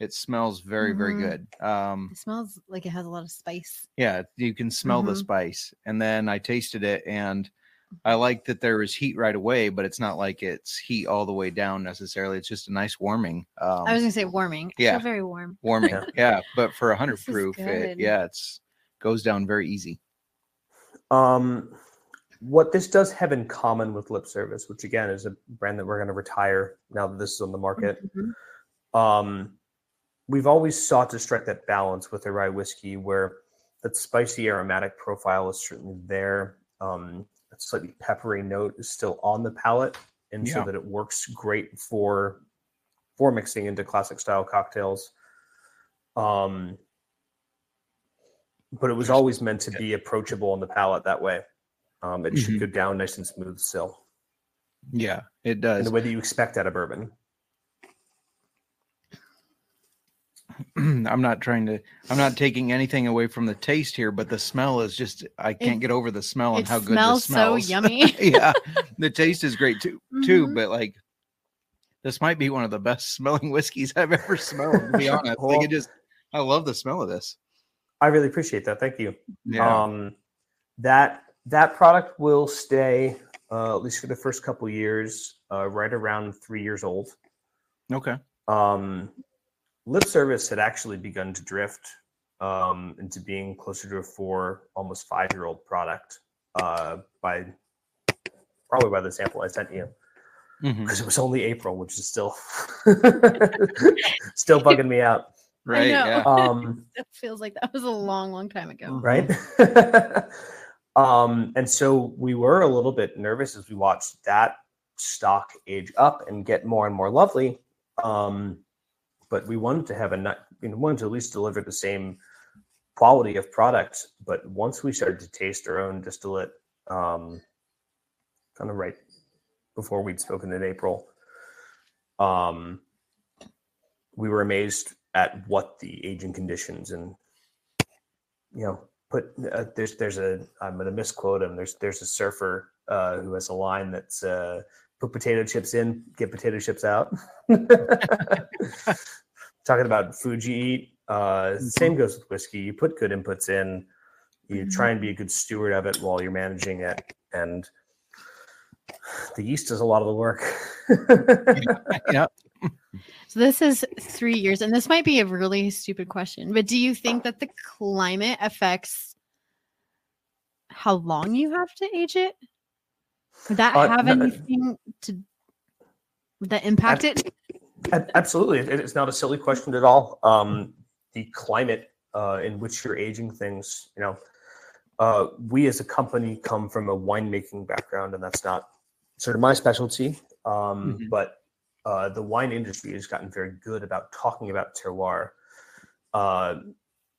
it smells very very Mhm. good. Um, It smells like it has a lot of spice. yeah, you can smell the Mhm. spice, and then I tasted it and. I like that there is heat right away, but it's not like it's heat all the way down necessarily. It's just a nice warming. Um, I was gonna say warming. I feel yeah. very warm. warming. Yeah. Yeah. but for a hundred proof, it, yeah, it's goes down very easy. Um, what this does have in common with Lip Service, which again is a brand that we're going to retire now that this is on the market, Mhm. um, we've always sought to strike that balance with a rye whiskey where that spicy aromatic profile is certainly there. Um, that slightly peppery note is still on the palate, and so that it works great for for mixing into classic style cocktails. Um, but it was always meant to be approachable on the palate that way. Um, it should Mhm. go down nice and smooth still, Yeah, it in does. the way that you expect out of bourbon. I'm not trying to. I'm not taking anything away from the taste here, but the smell is just. I can't It- get over the smell and how good smells this so yummy. yeah, the taste is great too. Too, Mhm. but like, this might be one of the best smelling whiskeys I've ever smelled. To be honest, like it just. I love the smell of this. I really appreciate that. Thank you. Yeah. Um, that that product will stay uh, at least for the first couple years, uh, right around three years old. okay. Um, lip service had actually begun to drift um, into being closer to a four, almost five year old product uh, by probably by the sample I sent you Mhm. because it was only April, which is still still bugging me out. Right. know. Yeah. Um, It feels like that was a long, long time ago. right? um, and so we were a little bit nervous as we watched that stock age up and get more and more lovely. Um, but we wanted to have a nut, you know, wanted to at least deliver the same quality of product. But once we started to taste our own distillate, um, kind of right before we'd spoken in April, um, we were amazed at what the aging conditions and you know, put uh, there's there's a I'm to misquote him. There's there's a surfer uh, who has a line that's uh, put potato chips in, get potato chips out. Talking about food you eat. Uh, same goes with whiskey. You put good inputs in. You try and be a good steward of it while you're managing it, and the yeast does a lot of the work. yeah. So this is three years, and this might be a really stupid question, but do you think that the climate affects how long you have to age it? Would that Uh, have no, anything to would that impact it? Ab- Absolutely, it- it's not a silly question at all. Um, the climate uh, in which you're aging things, you know, uh, we as a company come from a winemaking background, and that's not sort of my specialty. Um, Mhm. But uh, the wine industry has gotten very good about talking about terroir. Uh,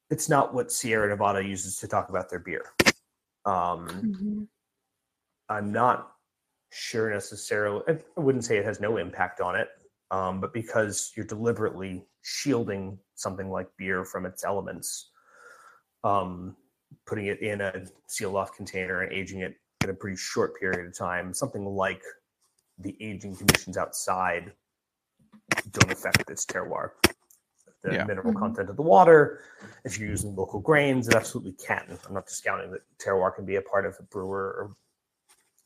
it's not what Sierra Nevada uses to talk about their beer. Um, Mhm. I'm not sure necessarily. I I wouldn't say it has no impact on it, um, but because you're deliberately shielding something like beer from its elements, um, putting it in a sealed off container and aging it in a pretty short period of time, something like the aging conditions outside don't affect its terroir. The Yeah. mineral Mhm. content of the water, if you're using local grains, it absolutely can. I'm not discounting that terroir can be a part of a brewer or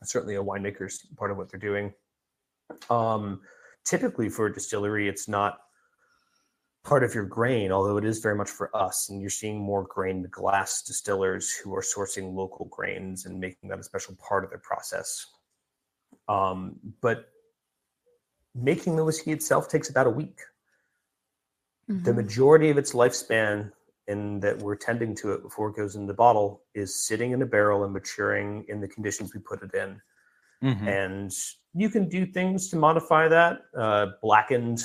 certainly a winemaker's part of what they're doing. Um, typically for a distillery, it's not part of your grain, although it is very much for us. And you're seeing more grain glass distillers who are sourcing local grains and making that a special part of their process. Um, but making the whiskey itself takes about a week. The Mhm. majority of its lifespan in that we're tending to it before it goes in the bottle is sitting in a barrel and maturing in the conditions we put it in Mhm. and you can do things to modify that. Uh, blackened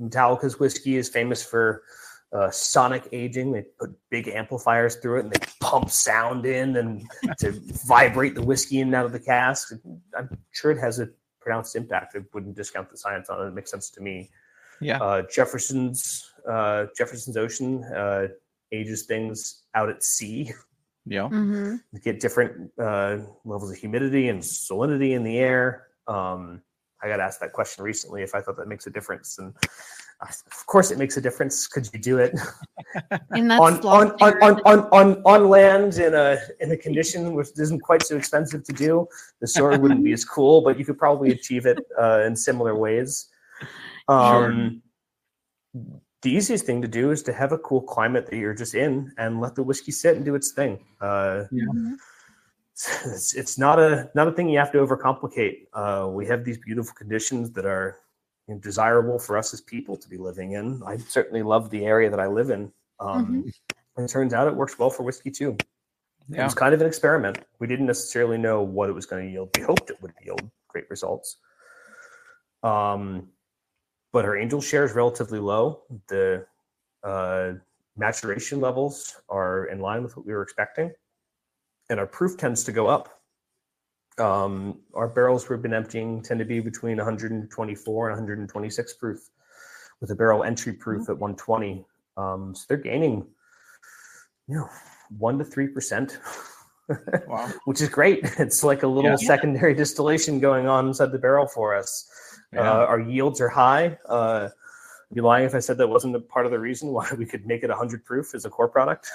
Metallica's whiskey is famous for uh, sonic aging. They put big amplifiers through it and they pump sound in and to vibrate the whiskey in and out of the cask. I'm sure it has a pronounced impact. I wouldn't discount the science on it. It makes sense to me. Yeah. Uh, Jefferson's uh, Jefferson's Ocean uh, ages things out at sea Yeah. Mhm. get different uh, levels of humidity and salinity in the air. Um, I got asked that question recently if I thought that makes a difference, and of course it makes a difference. Could you do it And that's on, on, on, on, on, on, on land in a in a condition which isn't quite so expensive to do? The story wouldn't be as cool, but you could probably achieve it uh, in similar ways. Um, The easiest thing to do is to have a cool climate that you're just in and let the whiskey sit and do its thing. Uh, Mhm. it's, it's not a not a thing you have to overcomplicate. Uh, we have these beautiful conditions that are you know, desirable for us as people to be living in. I certainly love the area that I live in. Um, and it turns out it works well for whiskey too. It was kind of an experiment. We didn't necessarily know what it was going to yield. We hoped it would yield great results. Um, but our angel share is relatively low. The uh, maturation levels are in line with what we were expecting, and our proof tends to go up. Um, our barrels we've been emptying tend to be between 124 and 126 proof, with a barrel entry proof at 120. Um, so they're gaining, you know, one to three percent, Wow. which is great. It's like a little Yeah. secondary distillation going on inside the barrel for us. Yeah. Uh, our yields are high. Uh, I'd be lying if I said that wasn't a part of the reason why we could make it 100 proof as a core product.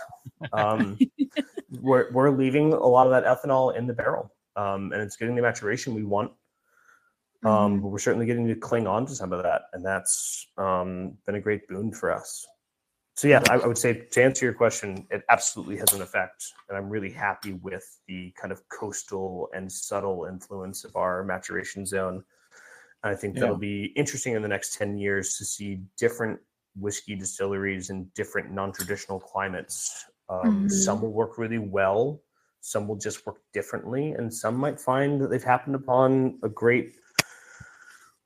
Um, we're, we're leaving a lot of that ethanol in the barrel, um, and it's getting the maturation we want. Um, but we're certainly getting to cling on to some of that, and that's um, been a great boon for us. So yeah, I, I would say to answer your question, it absolutely has an effect, and I'm really happy with the kind of coastal and subtle influence of our maturation zone. I think Yeah. that'll be interesting in the next 10 years to see different whiskey distilleries in different non-traditional climates. Um, Mhm. Some will work really well, some will just work differently, and some might find that they've happened upon a great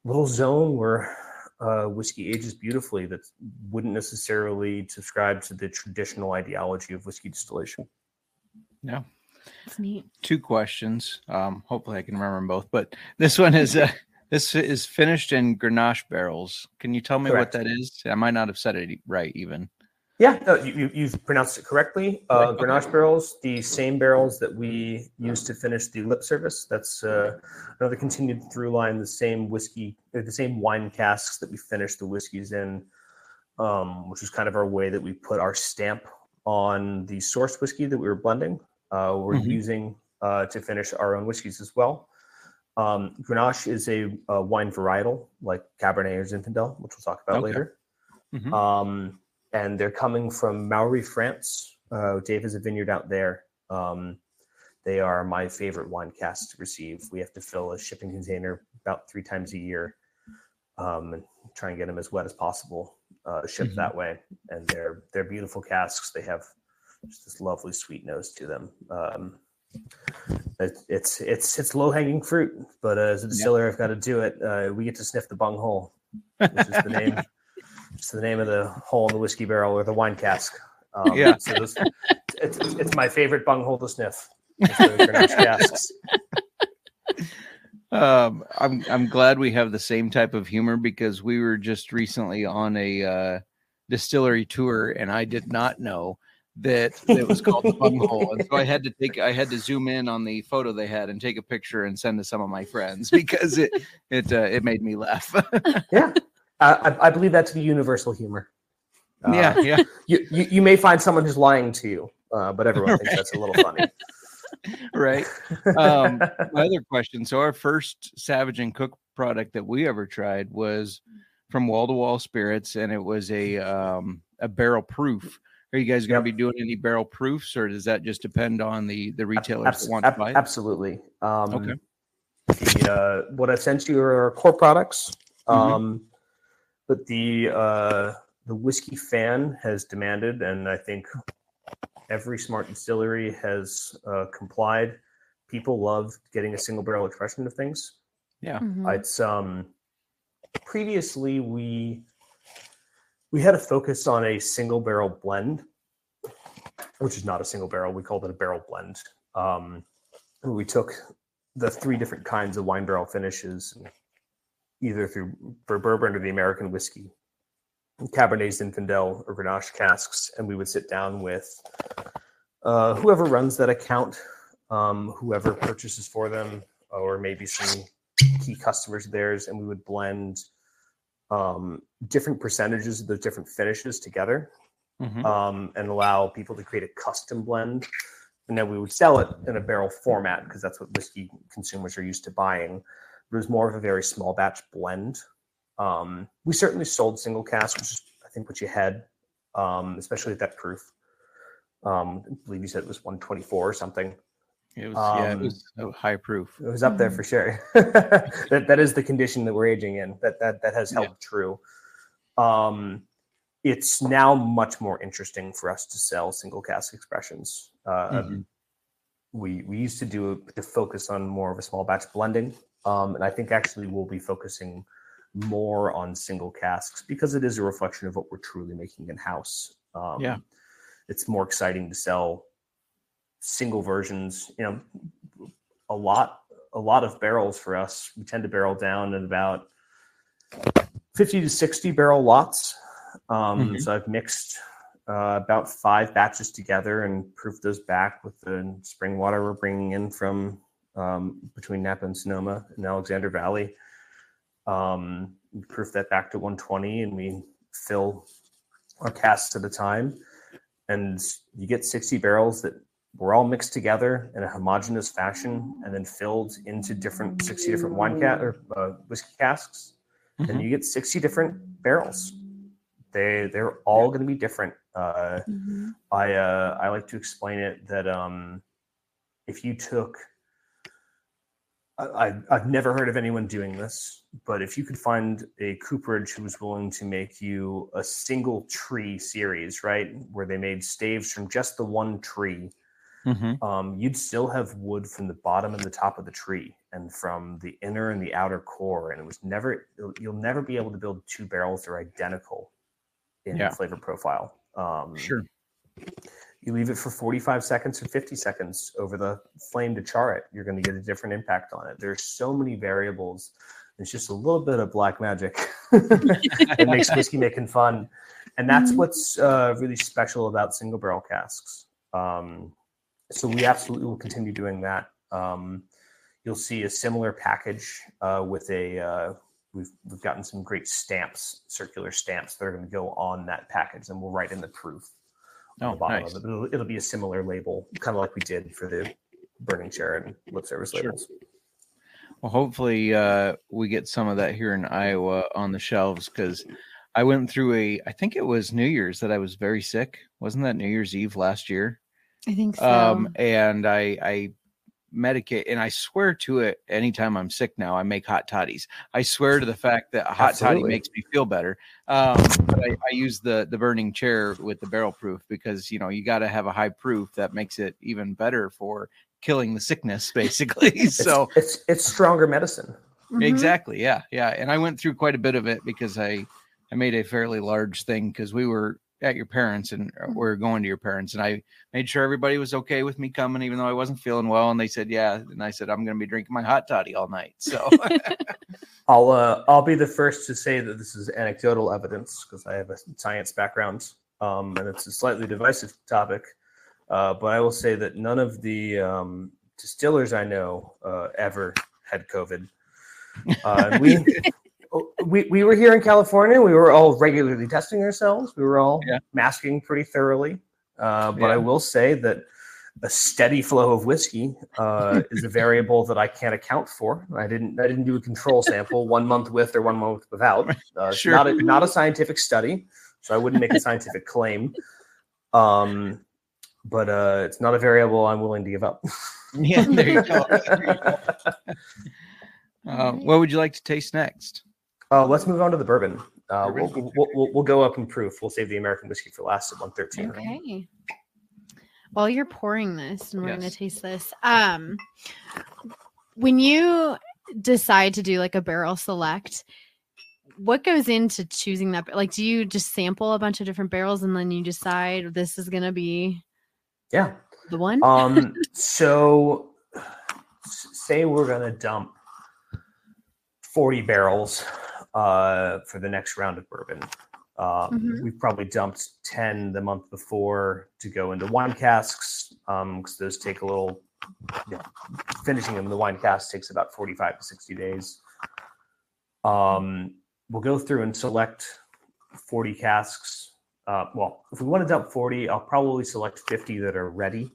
little zone where uh, whiskey ages beautifully that wouldn't necessarily subscribe to the traditional ideology of whiskey distillation. Yeah. That's neat. Two questions. Um, hopefully I can remember them both. But this one is uh, this is finished in Grenache barrels. Can you tell me Correct. what that is? I might not have said it right even. Yeah, no, you, you- you've pronounced it correctly. Uh, Okay. Grenache barrels, the same barrels that we use to finish the lip service. That's uh, another continued through line. The same whiskey, uh, the same wine casks that we finish the whiskeys in, um, which is kind of our way that we put our stamp on the source whiskey that we were blending. Uh, we're Mhm. using uh, to finish our own whiskeys as well. Um, Grenache is a, a wine varietal like Cabernet or Zinfandel, which we'll talk about Okay. later. Mhm. Um, and they're coming from Maury, France. Uh, Dave has a vineyard out there. Um, they are my favorite wine casks to receive. We have to fill a shipping container about three times a year um, and try and get them as wet as possible uh, shipped Mhm. that way. And they're they're beautiful casks. They have just this lovely sweet nose to them. Um, it's it's it's low hanging fruit, but uh, as a distiller, I've got to do it. Uh, we get to sniff the bung hole, which is the name. It's the name of the hole in the whiskey barrel or the wine cask. Um, Yeah. So it's, it's, it's my favorite bung hole to sniff. is the Grenache casks. Um, I'm I'm glad we have the same type of humor because we were just recently on a uh, distillery tour, and I did not know that it was called the bunghole, and so I had to take I had to zoom in on the photo they had and take a picture and send to some of my friends because it it uh, it made me laugh. Yeah, I, I- I believe that's the universal humor. Uh, yeah, yeah, You, you you may find someone who's lying to you, uh, but everyone thinks that's a little funny. right. Um, my other question. So our first Savage and Cooke product that we ever tried was from Wall to Wall Spirits, and it was a um, a barrel proof. Are you guys going to Yep. be doing any barrel proofs, or does that just depend on the the retailers Abs- that want ab- to buy it? Absolutely. Um, Okay. The, uh, what I sent you are our core products, Mhm. um, but the uh, the whiskey fan has demanded, and I think every smart distillery has uh, complied. People love getting a single barrel expression of things. Yeah. Mhm. It's um previously we we had a focus on a single barrel blend, which is not a single barrel. We called it a barrel blend. Um, we took the three different kinds of wine barrel finishes, either through for bourbon or the American whiskey, Cabernet Zinfandel or Grenache casks, and we would sit down with uh, whoever runs that account, um, whoever purchases for them, or maybe some key customers of theirs, and we would blend um, different percentages of those different finishes together Mhm. um, and allow people to create a custom blend. And then we would sell it in a barrel format because that's what whiskey consumers are used to buying. It was more of a very small batch blend. Um, we certainly sold single cask, which is I think what you had, um, especially at that proof. Um, I believe you said it was 124 or something. It was yeah, it um, was a high proof. It was up there for sure. that that is the condition that we're aging in. That that that has held Yeah. true. Um, it's now much more interesting for us to sell single cask expressions. Uh, Mhm. We we used to do to focus on more of a small batch blending, um, and I think actually we'll be focusing more on single casks because it is a reflection of what we're truly making in house. Um, Yeah. it's more exciting to sell single versions. You know, a lot a lot of barrels for us. We tend to barrel down at about fifty to sixty barrel lots. Um, Mhm. So I've mixed uh, about five batches together and proofed those back with the spring water we're bringing in from um, between Napa and Sonoma and Alexander Valley. Um, proof that back to 120 and we fill our casks at a time. And you get 60 barrels that were all mixed together in a homogenous fashion and then filled into different 60 different wine cat or uh, whiskey casks. Mhm. And you get 60 different barrels. They they're all going to be different. Uh, Mhm. I uh, I like to explain it that um, if you took, I, I I've never heard of anyone doing this, but if you could find a cooperage who was willing to make you a single tree series, right, where they made staves from just the one tree, Mhm. um, you'd still have wood from the bottom and the top of the tree and from the inner and the outer core and it was never you'll, never be able to build two barrels that are identical in Yeah. flavor profile um, Sure. you leave it for 45 seconds or 50 seconds over the flame to char it you're going to get a different impact on it there's so many variables It's just a little bit of black magic. it makes whiskey making fun, and that's Mhm. what's uh, really special about single barrel casks. Um, so we absolutely will continue doing that. Um, you'll see a similar package uh, with a. Uh, we've we've gotten some great stamps, circular stamps that are going to go on that package, and we'll write in the proof on Oh, the bottom nice. of it. It'll, it'll be a similar label, kind of like we did for the burning chair and lip service Sure. labels. Well, hopefully, uh, we get some of that here in Iowa on the shelves because I went through a. I think it was New Year's that I was very sick. Wasn't that New Year's Eve last year? I think so. Um, and I I medicate, and I swear to it. Anytime I'm sick now, I make hot toddies. I swear to the fact that a hot toddy makes me feel better. Um, but I, I use the the burning chair with the barrel proof because you know you got to have a high proof that makes it even better for killing the sickness, basically. It's, so it's it's stronger medicine. Mhm. Exactly. Yeah. Yeah. And I went through quite a bit of it because I I made a fairly large thing because we were at your parents and uh, we are going to your parents and I made sure everybody was okay with me coming even though I wasn't feeling well and they said yeah and I said I'm going to be drinking my hot toddy all night. So I'll uh, I'll be the first to say that this is anecdotal evidence because I have a science background, um, and it's a slightly divisive topic. Uh, but I will say that none of the um, distillers I know uh, ever had COVID. Uh, we, we we were here in California. We were all regularly testing ourselves. We were all Yeah. masking pretty thoroughly. Uh, but Yeah. I will say that a steady flow of whiskey uh, is a variable that I can't account for. I didn't I didn't do a control sample one month with or one month without. Uh, Sure. Not a, not a scientific study, so I wouldn't make a scientific claim. Um, but uh, it's not a variable I'm willing to give up. yeah, there you go. There you go. Uh, what would you like to taste next? Uh, let's move on to the bourbon. Uh, we'll, we'll, we'll, we'll go up in proof. We'll save the American whiskey for last at 113. Okay. While you're pouring this, and we're Yes. gonna taste this. Um, when you decide to do like a barrel select, what goes into choosing that? Like, do you just sample a bunch of different barrels and then you decide this is gonna be Yeah. the one? Um, so say we're gonna dump 40 barrels uh, for the next round of bourbon. Um, Mhm. We've probably dumped 10 the month before to go into wine casks because those take a little, you know, finishing them in the wine cask takes about 45 to 60 days. Um, we'll go through and select 40 casks. Uh, well, if we want to dump 40, I'll probably select 50 that are ready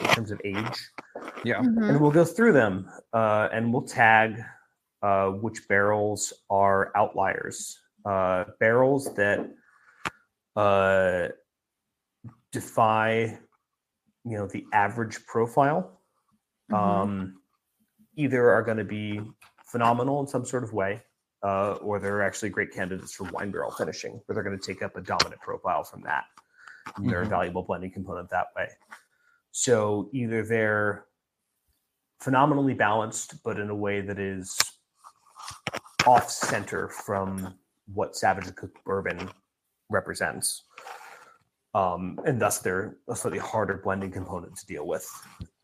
in terms of age Yeah. Mhm. and we'll go through them uh, and we'll tag uh, which barrels are outliers uh, barrels that uh, defy you know the average profile Mhm. um, either are going to be phenomenal in some sort of way uh, or they're actually great candidates for wine barrel finishing where they're going to take up a dominant profile from that and they're a Mhm. valuable blending component that way so either they're phenomenally balanced, but in a way that is off center from what Savage and Cooke bourbon represents. Um, and thus they're a slightly harder blending component to deal with.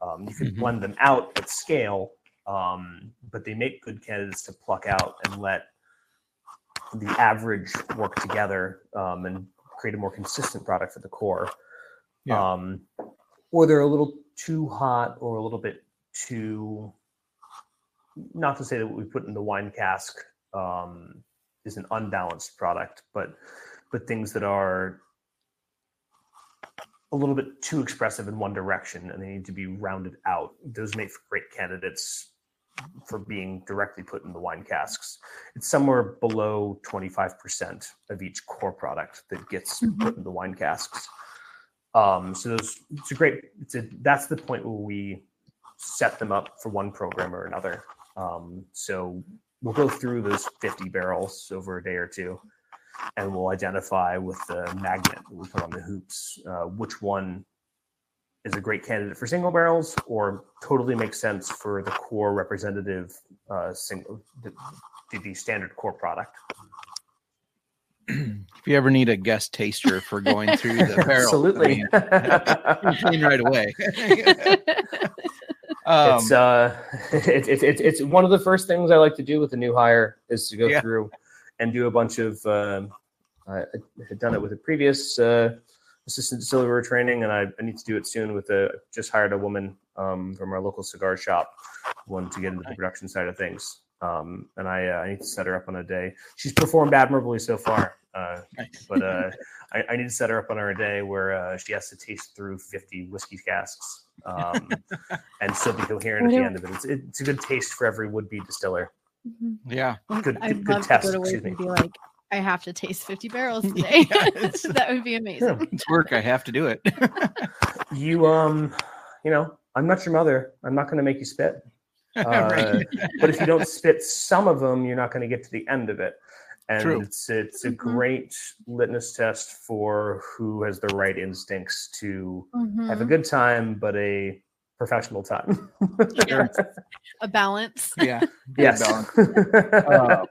Um, you can Mhm. blend them out at scale, um, but they make good candidates to pluck out and let the average work together um, and create a more consistent product for the core. Yeah. Um, or they're a little too hot or a little bit too not to say that what we put in the wine cask um, is an unbalanced product but but things that are a little bit too expressive in one direction and they need to be rounded out those make for great candidates for being directly put in the wine casks it's somewhere below 25% of each core product that gets Mhm. put in the wine casks um, so those, it's a great. It's a, that's the point where we set them up for one program or another. Um, so we'll go through those 50 barrels over a day or two, and we'll identify with the magnet that we put on the hoops uh, which one is a great candidate for single barrels or totally makes sense for the core representative uh, single the, the standard core product. If you ever need a guest taster for going through the barrel, Absolutely. I mean, right away. Um, it's uh, it, it, it, it's one of the first things I like to do with a new hire is to go Yeah. through and do a bunch of. Um, I had done it with a previous uh, assistant distiller training, and I, I need to do it soon with a just hired a woman um, from our local cigar shop, one to get into the production side of things. Um, and I, uh, I need to set her up on a day. She's performed admirably so far, uh, but uh, I, I need to set her up on her day where uh, she has to taste through 50 whiskey casks um, and still be coherent at the end of it. It's, it's a good taste for every would-be distiller. Mhm. yeah. Good- I'd good- good love test, to go to work excuse and me. be like, I have to taste 50 barrels today. Yeah, that would be amazing. It's work. I have to do it. You, um, you know, I'm not your mother. I'm not going to make you spit. Uh, Right. but if you don't spit some of them, you're not going to get to the end of it. And True. it's it's a Mhm. great litmus test for who has the right instincts to have a Mhm. good time, but a professional time. Yes. A balance. yeah. Yes. balance. Uh,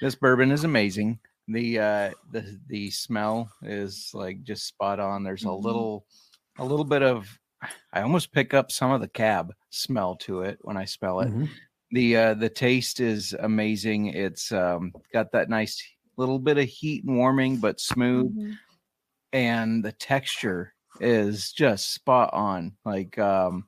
this bourbon is amazing. The uh the the smell is like just spot on. There's a Mhm. little a little bit of I almost pick up some of the cab smell to it when I smell it. The uh the taste is amazing. It's um got that nice little bit of heat and warming but smooth Mhm. and the texture is just spot on. Like um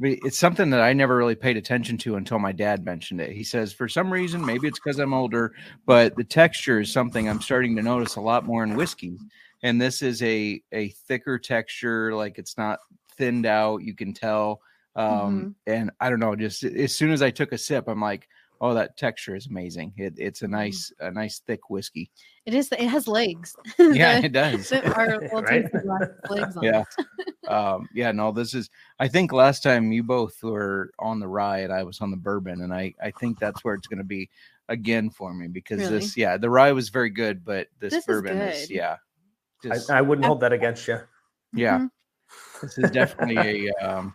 it's something that I never really paid attention to until my dad mentioned it. He says for some reason, maybe it's because I'm older, but the texture is something I'm starting to notice a lot more in whiskey. And this is a a thicker texture, like it's not thinned out. You can tell. Um, and I don't know, just as soon as I took a sip, I'm like, oh, that texture is amazing. It, it's a nice, a nice thick whiskey. It is. It has legs. Yeah, The- it does. the- our little Right? tasting legs on Yeah. um yeah no this is i think last time you both were on the rye and i was on the bourbon and i i think that's where it's going to be again for me because Really? this yeah the rye was very good but this, This bourbon is, good. yeah just, I, I wouldn't hold that against you. yeah Mhm. this is definitely a um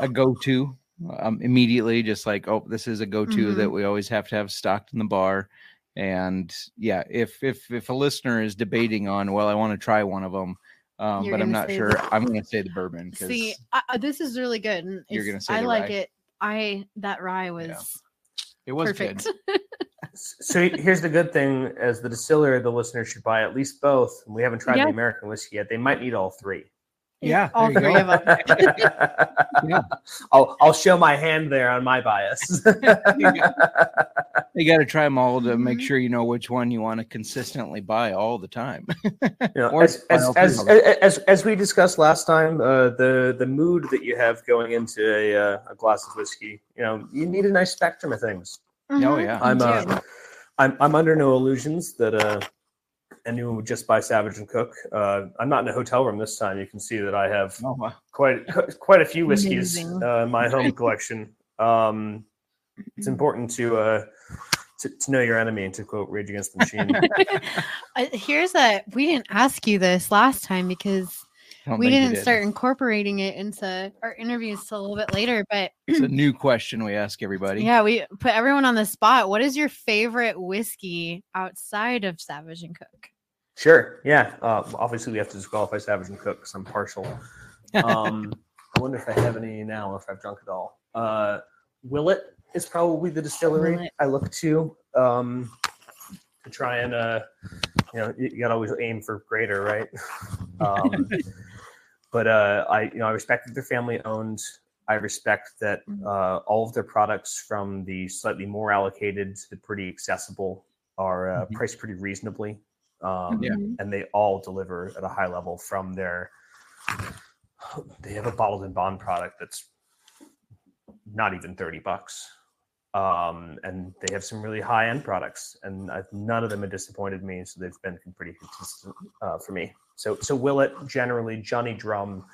a go-to um immediately just like oh this is a go-to Mhm. that we always have to have stocked in the bar and yeah if if if a listener is debating on well i want to try one of them um, but i'm not sure the- i'm going to say the bourbon 'cause- See, I, I- this is really good. and You're gonna say I like rye? it. I that rye was It was perfect. good. So here's the good thing: as the distiller, the listener should buy at least both. We haven't tried Yeah. the American whiskey yet. They might need all three. Yeah, all three go. of them. Yeah. I'll I'll show my hand there on my bias. You got to try them all to make Mhm. sure you know which one you want to consistently buy all the time. You know, Or as, as, as, as, as we discussed last time, uh, the the mood that you have going into a, uh, a glass of whiskey, you know, you need a nice spectrum of things. Oh, Mhm, yeah. I'm uh, I'm I'm under no illusions that uh, anyone would just buy Savage and Cooke. Uh, I'm not in a hotel room this time. You can see that I have Oh, wow. quite quite a few whiskeys uh, in my home collection. Um, it's important to, uh, to to know your enemy and to quote Rage Against the Machine. Here's a. We didn't ask you this last time because I don't we think didn't did. start incorporating it into our interviews till a little bit later. But It's a new question we ask everybody. yeah, we put everyone on the spot. What is your favorite whiskey outside of Savage and Cooke? Sure. Yeah. Uh, obviously, we have to disqualify Savage and Cooke because I'm partial. Um, I wonder if I have any now, or if I've drunk it all. Uh, Willet is probably the distillery Willet. I look to um, to try and, uh, you know, you, you got to always aim for greater, right? Um, but uh, I, you know, I respect that they're family owned. I respect that Mhm. uh, all of their products, from the slightly more allocated to the pretty accessible, are uh, Mhm. priced pretty reasonably. Um, Yeah. Mhm. and they all deliver at a high level from their they have a bottled and bond product that's not even 30 bucks um, and they have some really high end products and i none of them have disappointed me so they've been pretty consistent uh, for me so so willet generally johnny drum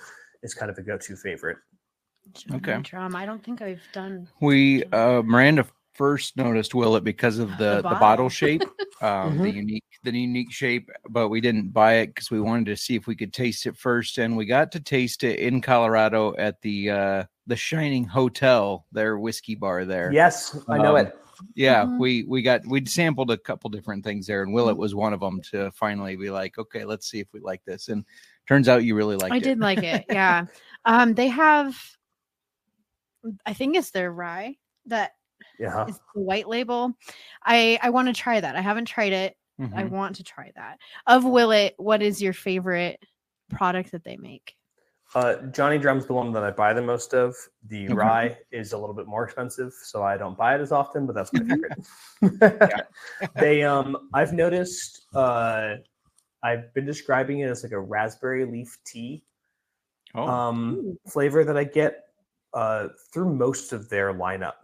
is kind of a go-to favorite Okay. Johnny Drum. I don't think I've done. We uh Miranda first noticed Willet because of the the bottle, bottle. shape, um, the unique the unique shape, but we didn't buy it because we wanted to see if we could taste it first, and we got to taste it in Colorado at the uh the Shining Hotel, their whiskey bar there. yes i know Um, it yeah Mhm. we we got we sampled a couple different things there and willet was one of them to finally be like okay let's see if we like this and turns out you really liked I it I did like it. Yeah. Um, they have I think it's their rye that Yeah. is the white label. I I want to try that. I haven't tried it. I Mhm. want to try that. Of Willet, what is your favorite product that they make? Uh, Johnny Drum's the one that I buy the most of. The Okay. rye is a little bit more expensive, so I don't buy it as often, but that's my Mm-hmm. favorite. they um I've noticed uh I've been describing it as like a raspberry leaf tea Oh, um flavor that I get uh through most of their lineup.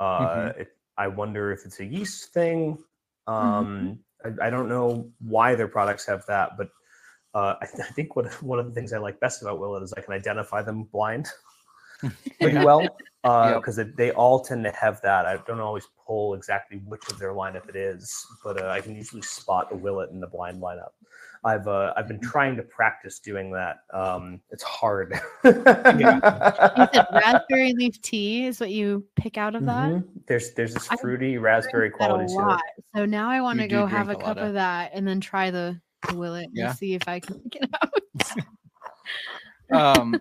Uh Mm-hmm. it, I wonder if it's a yeast thing. Mm-hmm. Um I, I don't know why their products have that, but uh, I, th- I think what one of the things I like best about Willet is I can identify them blind pretty well Yep. because they all tend to have that. I don't always pull exactly which of their lineup it is, but uh, I can usually spot a Willet in the blind lineup. I've uh, I've been trying to practice doing that. Um, it's hard. You said raspberry leaf tea is what you pick out of that. Mhm. There's there's this I fruity raspberry quality a to it. So now I want to go have a a cup of- of that and then try the, the Willet Yeah. and see if I can pick it out. um,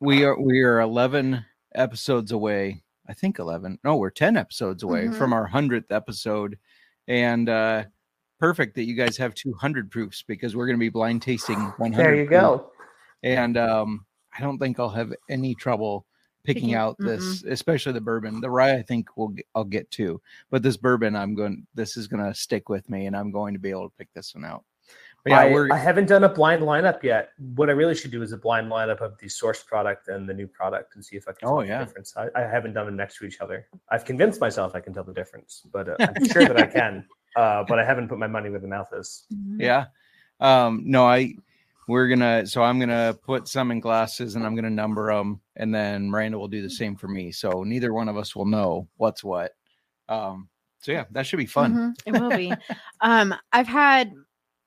we are we are eleven episodes away. I think eleven. No, we're ten episodes away Mhm. from our hundredth episode, and uh, perfect that you guys have two hundred proofs because we're going to be blind tasting one hundred. There you go. And um, I don't think I'll have any trouble picking Picking- out this, especially the bourbon. The rye, I think will I'll get to, but this bourbon, I'm going. This is going to stick with me, and I'm going to be able to pick this one out. But yeah, I, we're I haven't done a blind lineup yet. What I really should do is a blind lineup of the source product and the new product and see if I can Oh, tell yeah. the difference. I, I haven't done them next to each other. I've convinced myself I can tell the difference, but uh, I'm sure that I can. Uh, but I haven't put my money where the mouth is. Yeah. Um, no, I we're gonna so I'm gonna put some in glasses and I'm gonna number them and then Miranda will do the same for me. So neither one of us will know what's what. Um, so yeah, that should be fun. Mhm, It will be. um, I've had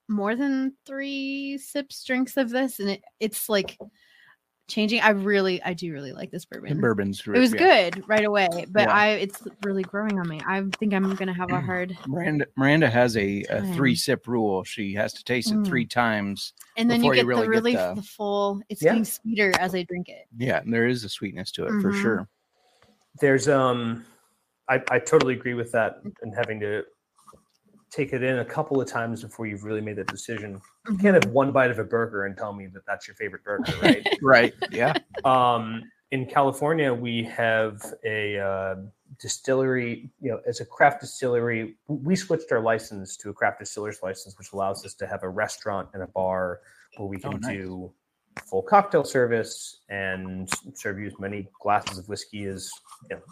more than three sips drinks of this, and it, it's like changing. I really, I do really like this The bourbon. bourbon's It was yeah. good right away, but Yeah. I it's really growing on me. I think I'm gonna have a hard. Miranda Miranda has a, a three sip rule. She has to taste it Mm. three times. And then you Before you get really the get really the- the full. It's Yeah. getting sweeter as I drink it. Yeah, and there is a sweetness to it for Mhm. sure. There's um, I, I totally agree with that and having to take it in a couple of times before you've really made that decision. You can't have one bite of a burger and tell me that that's your favorite burger, right? Right. Yeah. um, in California, we have a uh, distillery. You know, as a craft distillery, we switched our license to a craft distiller's license, which allows us to have a restaurant and a bar where we Oh, can nice. do full cocktail service and serve you as many glasses of whiskey as you know.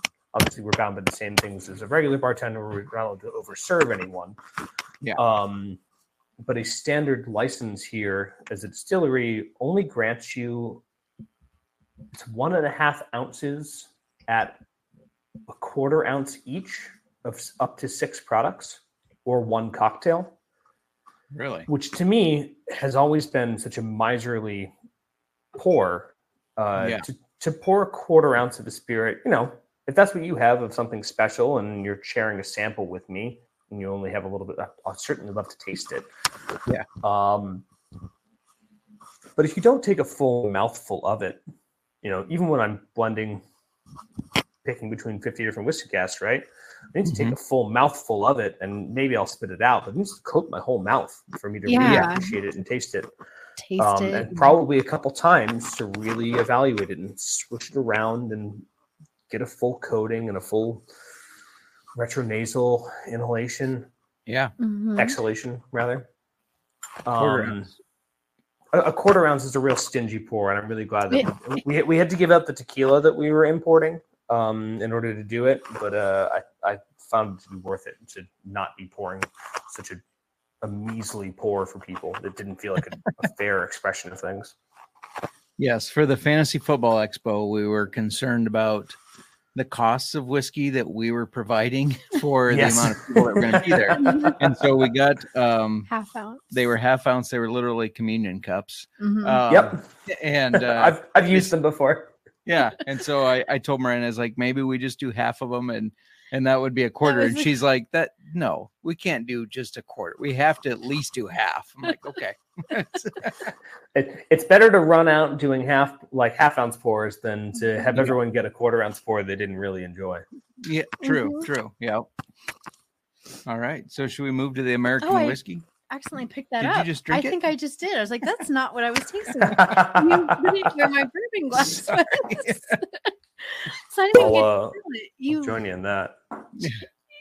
Obviously, we're bound by the same things as a regular bartender. We're not allowed to overserve anyone. Yeah. Um, but a standard license here as a distillery only grants you it's one and a half ounces at a quarter ounce each of up to six products or one cocktail, Really. which to me has always been such a miserly pour. Uh, Yeah. to, to pour a quarter ounce of a spirit, you know, if that's what you have of something special and you're sharing a sample with me and you only have a little bit, I- I'd certainly love to taste it. Yeah. Um, but if you don't take a full mouthful of it, you know, even when I'm blending, picking between 50 different whiskey casts, right? I need to take a full mouthful of it and maybe I'll spit it out, but it needs to coat my whole mouth for me to really appreciate it and taste it. Taste Um, it. and probably a couple times to really evaluate it and switch it around and get a full coating and a full retronasal inhalation, Yeah. Mhm. exhalation rather. Um, a, a quarter ounce is a real stingy pour, and I'm really glad that we, we, we had to give up the tequila that we were importing um, in order to do it. But uh, I, I found it to be worth it to not be pouring such a, a measly pour for people that didn't feel like a, a fair expression of things. Yes, for the Fantasy Football Expo, we were concerned about the costs of whiskey that we were providing for Yes. the amount of people that were going to be there. and so we got um half ounce. they were half ounce, they were literally communion cups. Mhm. Um, yep, And uh, I've I've used them before. yeah, and so I I told Miranda I was like maybe we just do half of them and and that would be a quarter. And she's like that no, we can't do just a quarter. We have to at least do half. I'm like okay. It, it's better to run out doing half like half ounce pours than to have Yeah. everyone get a quarter ounce pour they didn't really enjoy. yeah, true, Mhm. true. Yeah. All right. So should we move to the American Oh, I- whiskey? Accidentally picked that Did you up. just I drink it? think I just did. I was like, that's not what I was tasting. you didn't where my bourbon glass was. so I didn't I'll, get uh, to it. You join you in that.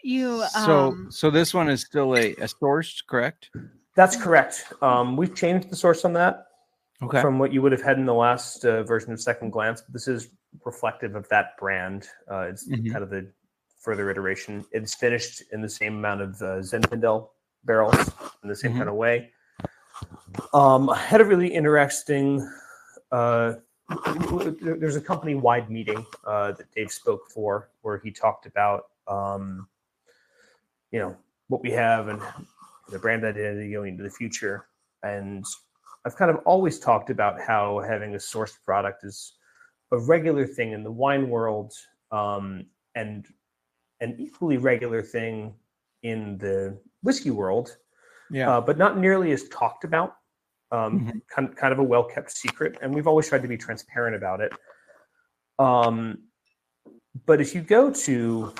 you so um so this one is still a, a sourced, correct? That's correct. Um, we've changed the source on that Okay. from what you would have had in the last uh, version of Second Glance. But this is reflective of that brand. Uh, it's Mhm. kind of the further iteration. It's finished in the same amount of uh, Zinfandel barrels in the same Mhm. kind of way. Um, I had a really interesting. Uh, there's a company wide meeting uh, that Dave spoke for where he talked about um, you know what we have and the brand identity going into the future and i've kind of always talked about how having a sourced product is a regular thing in the wine world um, and an equally regular thing in the whiskey world yeah. uh, but not nearly as talked about. Um, kind, kind of a well kept secret, and we've always tried to be transparent about it. Um, but if you go to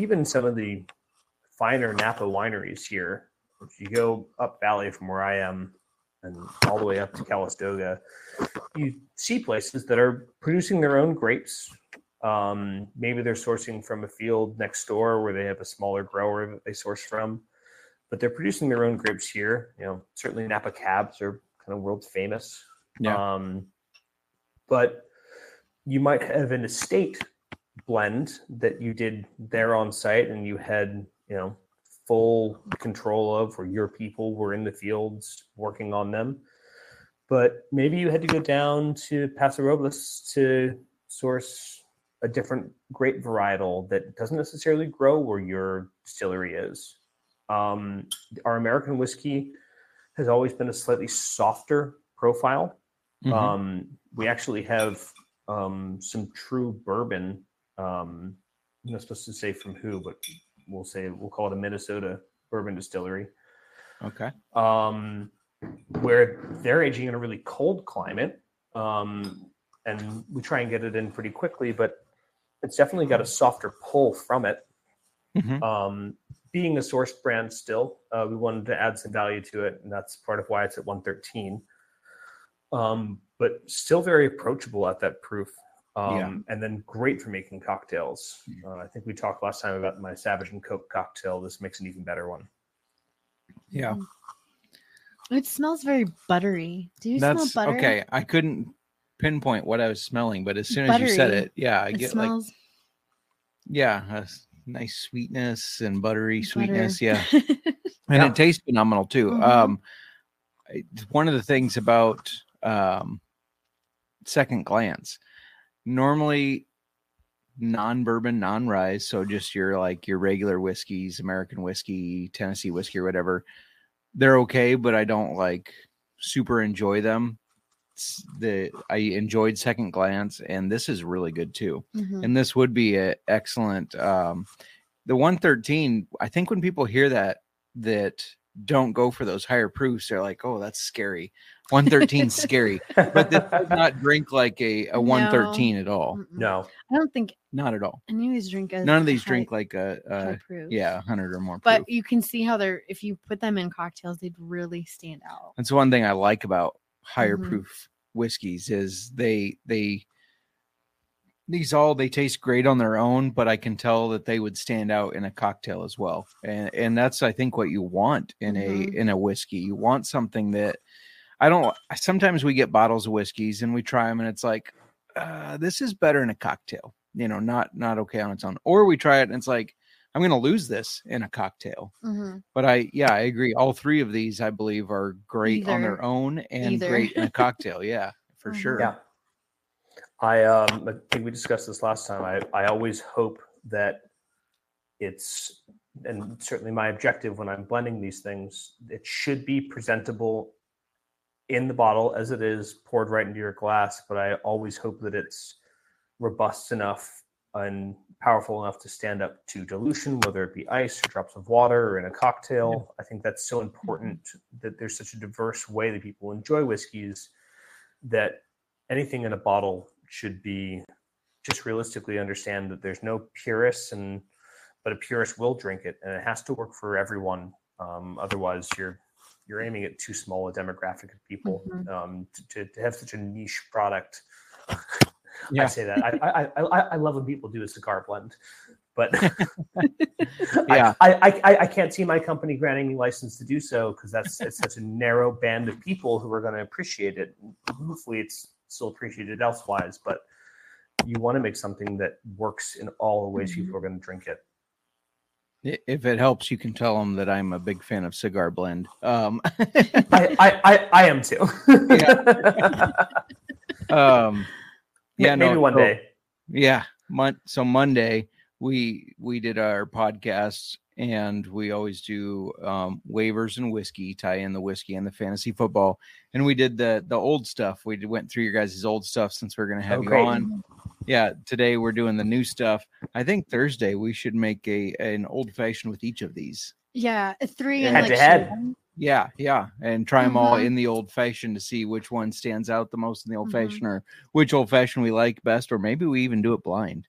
even some of the finer Napa wineries here, if you go up valley from where I am and all the way up to Calistoga, you see places that are producing their own grapes. Um, maybe they're sourcing from a field next door where they have a smaller grower that they source from but they're producing their own grapes here. You know, certainly Napa cabs are kind of world famous. Yeah. Um, but you might have an estate blend that you did there on site, and you had you know full control of, where your people were in the fields working on them. But maybe you had to go down to Paso Robles to source a different grape varietal that doesn't necessarily grow where your distillery is. Um, our American whiskey has always been a slightly softer profile. Mhm. Um, we actually have um, some true bourbon. Um, I'm not supposed to say from who, but we'll say we'll call it a Minnesota bourbon distillery, okay. um, where they're aging in a really cold climate, um, and we try and get it in pretty quickly, but it's definitely got a softer pull from it Mhm. um, being a sourced brand still, uh, we wanted to add some value to it, and that's part of why it's at 113. Um, but still very approachable at that proof. Um, Yeah. And then great for making cocktails. Uh, I think we talked last time about my Savage and Coke cocktail. This makes an even better one. Yeah. it smells very buttery. Do you That's smell butter? okay. I couldn't pinpoint what I was smelling, but as soon as you said it, yeah, I It get like yeah, a s- nice sweetness and buttery butter. sweetness. Yeah. And Yeah. it tastes phenomenal too. Mhm. Um, it's one of the things about um, second glance, normally non-bourbon, non-rye, so just your like your regular whiskeys, American whiskey, Tennessee whiskey, or whatever, they're okay, but I don't like super enjoy them. It's the I enjoyed second glance, and this is really good too Mhm. and this would be a excellent um the 113 i think when people hear that that don't go for those higher proofs they're like oh that's scary 113 scary but this does not drink like a, a 113 at all Mm-mm. no, I don't think not at all any of these drink as none of these high- drink like a, high a proof. yeah 100 or more But proof. you can see how they're if you put them in cocktails, they'd really stand out. that's one thing i like about higher Mhm. proof whiskeys is they they these all they taste great on their own but i can tell that they would stand out in a cocktail as well and and that's i think what you want in Mhm. a in a whiskey you want something that i don't sometimes we get bottles of whiskeys and we try them and it's like uh, this is better in a cocktail you know not not okay on its own or we try it and it's like i'm gonna lose this in a cocktail Mhm. but I, yeah, I agree. All three of these, I believe, are great on their own and Either. great in a cocktail. Yeah, for Mhm. sure. Yeah. I um I think we discussed this last time. I, I always hope that it's and certainly my objective when I'm blending these things, it should be presentable in the bottle as it is poured right into your glass, but I always hope that it's robust enough and powerful enough to stand up to dilution, whether it be ice or drops of water or in a cocktail. I think that's so important that there's such a diverse way that people enjoy whiskeys that anything in a bottle should be just realistically understand that there's no purists and but a purist will drink it and it has to work for everyone. Um, otherwise you're you're aiming at too small a demographic of people Mhm. um, to, to have such a niche product. Yeah. I say that. I, I, I, I- love when people do a cigar blend, but Yeah. I, I, I, I can't see my company granting me license to do so because that's it's such a narrow band of people who are going to appreciate it. Hopefully, it's still appreciated elsewise, but you want to make something that works in all the ways people are going to drink it. If it helps, you can tell them that I'm a big fan of cigar blend. Um, I, I, I, I am too. um, yeah, maybe no, one day. Yeah, mon- so Monday we we did our podcast and we always do um, waivers and whiskey, tie in the whiskey and the fantasy football, and we did the the old stuff. We went through your guys' old stuff since we're gonna have Oh, you great. on. Yeah, today we're doing the new stuff. I think Thursday we should make a an old fashioned with each of these. Yeah, a three Head and to like head. shooting. Yeah, yeah, and try them all Mhm. in the old fashioned to see which one stands out the most in the old Mhm. fashioned, or which old fashioned we like best, or maybe we even do it blind.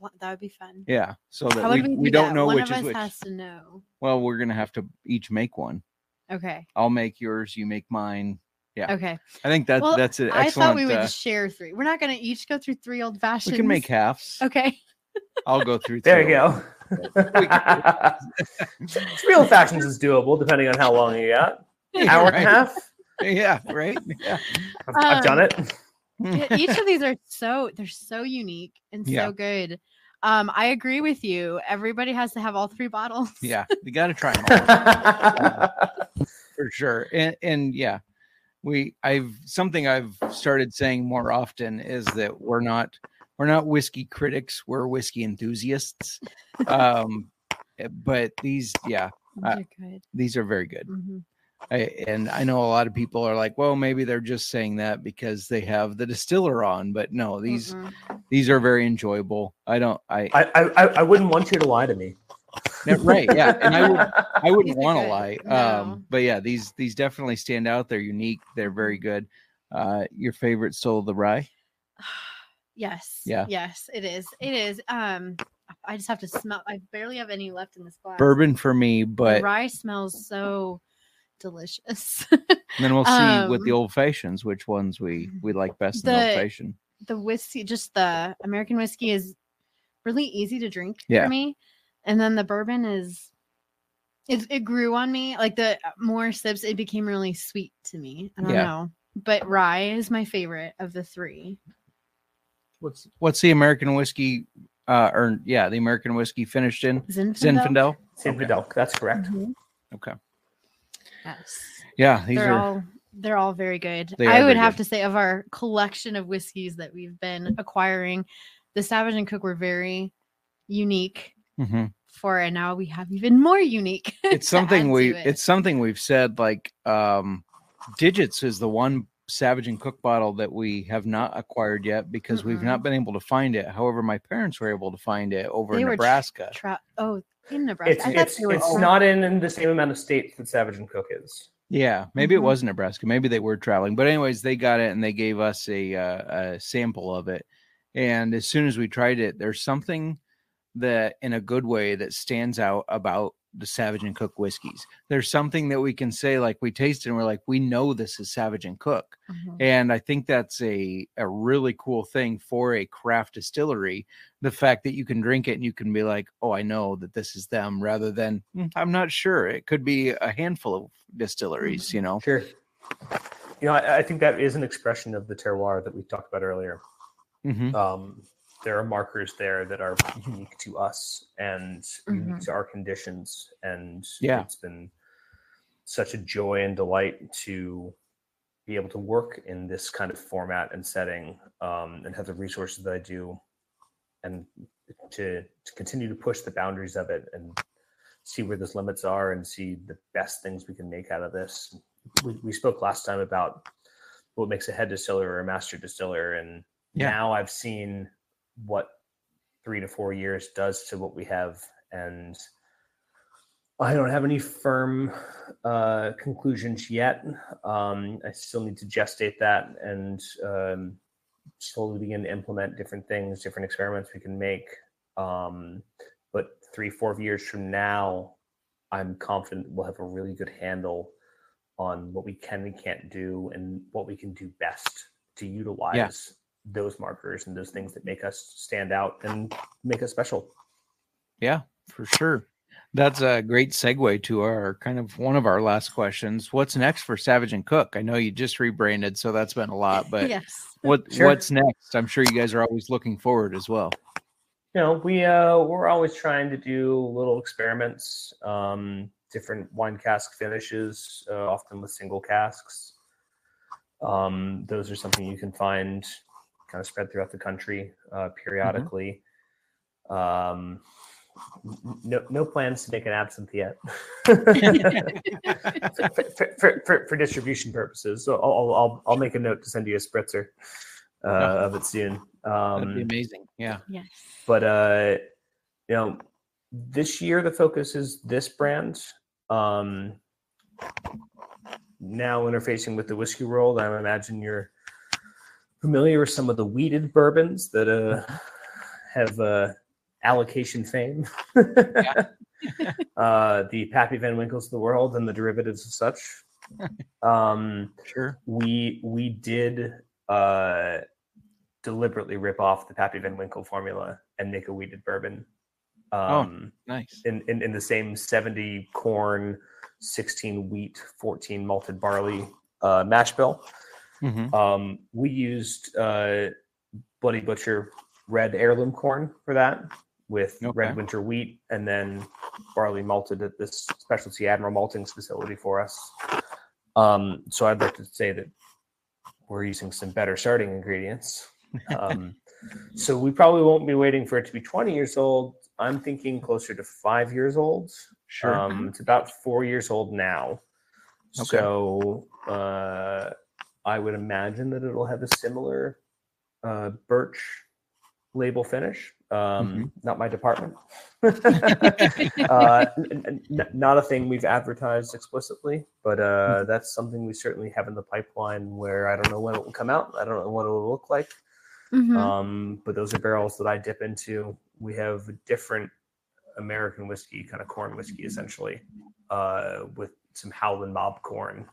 Bl- That would be fun. Yeah, so that How we, would we, we do don't that? know One which of is us which. has to know. Well, we're gonna have to each make one. Okay. I'll make yours, you make mine. Yeah. Okay. I think that Well, that's an I excellent. thought we would uh, share three. We're not going to each go through three old fashions. we can make halves. Okay. I'll go through. There three you old- go. Three old fashions is doable depending on how long you got. Hour and a Right. half. Yeah, right. Yeah. I've, I've done Um, it. Yeah, each of these are so they're so unique and Yeah. so good. Um, I agree with you. Everybody has to have all three bottles. yeah, you got to try them all for sure. And and yeah, we I've something I've started saying more often is that we're not we're not whiskey critics, we're whiskey enthusiasts. Um, eh, but these yeah, Uh, these are very good. Mhm. I, and I know a lot of people are like, well, maybe they're just saying that because they have the distiller on, but no, these Mm-mm. these are very enjoyable. I don't, I, I, I, I wouldn't want you to lie to me. yeah, right, yeah, and I would, I wouldn't want to lie. No. Um, but yeah, these these definitely stand out. They're unique. They're very good. Uh, your favorite soul of the rye? Yes. Yeah. Yes, it is. It is. Um, I just have to smell. I barely have any left in this glass. Bourbon for me, The but rye smells so delicious. And then we'll see with the um, old fashions which ones we we like best in the old the- fashioned. the whiskey, just the American whiskey, is really easy to drink Yeah. for me, and then the bourbon is. It, it grew on me like the more sips it became really sweet to me i don't Yeah. know but rye is my favorite of the three What's what's the American whiskey? Uh, or yeah, the American whiskey finished in Zinfandel. Zinfandel. St. Okay. That's correct. Mhm. Okay. Yes Yeah, these they're are all they're all very good. I would have good. to say of our collection of whiskeys that we've been acquiring, the Savage and Cooke were very unique Mhm. for and now we have even more unique. it's something we it. it's something we've said like um digits is the one savage and cooke bottle that we have not acquired yet because we've not been able to find it however my parents were able to find it over They in nebraska Tra- oh in Nebraska. It's I thought it's, they were it's tra- not in, in the same amount of states that Savage and Cooke is. yeah maybe it Mhm. was nebraska maybe they were traveling but anyways they got it and they gave us a, uh, a sample of it and as soon as we tried it there's something that in a good way that stands out about the Savage and Cooke whiskeys. There's something that we can say like we tasted and we're like we know this is Savage and Cooke. Mhm. And I think that's a a really cool thing for a craft distillery. The fact that you can drink it and you can be like, "Oh, I know that this is them," rather than "Mm, I'm not sure. It could be a handful of distilleries, you know. Sure. You know, I, I think that is an expression of the terroir that we talked about earlier. Mhm. Um, there are markers there that are unique to us and unique Mhm. to our conditions, and Yeah. it's been such a joy and delight to be able to work in this kind of format and setting, um, and have the resources that I do, and to to continue to push the boundaries of it and see where those limits are and see the best things we can make out of this. We, we spoke last time about what makes a head distiller or a master distiller, and Yeah. now I've seen what three to four years does to what we have. And I don't have any firm uh, conclusions yet. Um, I still need to gestate that and um, slowly begin to implement different things, different experiments we can make. Um, but three, four years from now, I'm confident we'll have a really good handle on what we can and can't do and what we can do best to utilize those markers and those things that make us stand out and make us special. Yeah, for sure. That's a great segue to our kind of one of our last questions. What's next for Savage and Cooke? I know you just rebranded, so that's been a lot, but yes. what Sure. what's next? I'm sure you guys are always looking forward as well. you know we uh we're always trying to do little experiments um different wine cask finishes uh, often with single casks um those are something you can find kind of spread throughout the country uh periodically. Um no no plans to make an absinthe yet. For, for, for, for, for distribution purposes. So I'll, I'll I'll I'll make a note to send you a spritzer uh, of it soon. That'd be um amazing. Yeah. yes. but uh you know this year the focus is this brand. Um now interfacing with the whiskey world i imagine you're familiar with some of the wheated bourbons that uh have uh allocation fame uh the pappy van winkles of the world and the derivatives of such um Sure. we we did uh deliberately rip off the Pappy Van Winkle formula and make a wheated bourbon. Um, Nice. in, in in the same 70 corn, 16 wheat, 14 malted barley uh, mash bill. Mhm. Um, we used uh, Bloody Butcher red heirloom corn for that with Okay. red winter wheat and then barley malted at this specialty Admiral Maltings facility for us. Um, so I'd like to say that we're using some better starting ingredients. Um, so we probably won't be waiting for it to be 20 years old. I'm thinking closer to five years old. Sure. Um, it's about four years old now. Okay. So uh, I would imagine that it'll have a similar uh, birch label finish. Um, Mm-hmm. Not my department. uh, n- n- not a thing we've advertised explicitly, but Mm-hmm. uh, that's something we certainly have in the pipeline where I don't know when it will come out. I don't know what it will look like. Mhm. Um, but those are barrels that I dip into. We have a different American whiskey, kind of corn whiskey, essentially, uh, with some Howland Mob corn.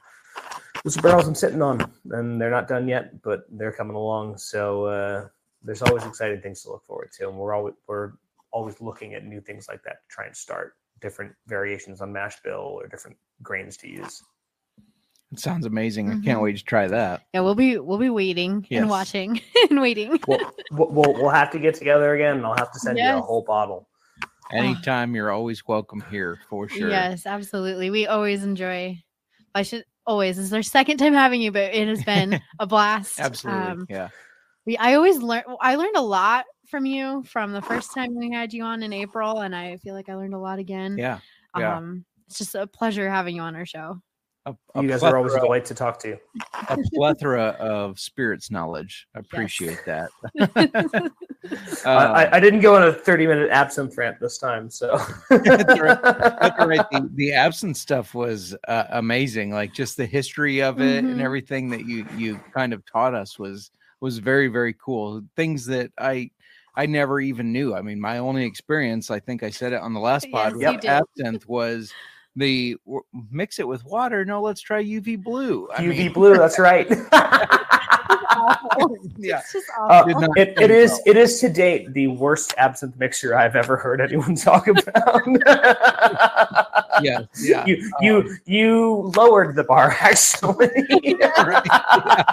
Those are barrels I'm sitting on, and they're not done yet, but they're coming along. So uh, there's always exciting things to look forward to, and we're always we're always looking at new things like that to try and start different variations on mash bill or different grains to use. It sounds amazing. I can't Mhm. wait to try that. yeah, we'll be we'll be waiting Yes. and watching and waiting. We'll, we'll, we'll we'll have to get together again, and I'll have to send you a whole bottle. Anytime you're always welcome here for sure. Yes, absolutely. We always enjoy. I should always. This is our second time having you, but it has been a blast. Absolutely. Um, yeah. we I always learn. I learned a lot from you from the first time we had you on in April, and I feel like I learned a lot again. Yeah. yeah. Um, it's just a pleasure having you on our show. A, a You guys are always a delight to talk to. a plethora of spirits knowledge. I appreciate that. I, I, I didn't go on a 30 minute absinthe rant this time, so. That's right. That's all right. The, the absent stuff was uh, amazing. Like just the history of it and Mhm. everything that you you kind of taught us was was very very cool. Things that I I never even knew. I mean, my only experience, I think I said it on the last pod Yes, with absinthe was the mix it with water. No, let's try UV blue. I UV mean, blue, that's right. yeah. It's just Uh, awful. Did not it, it end is well. it is to date the worst absinthe mixture I've ever heard anyone talk about. Yeah, yeah. You you you lowered the bar actually Right, yeah,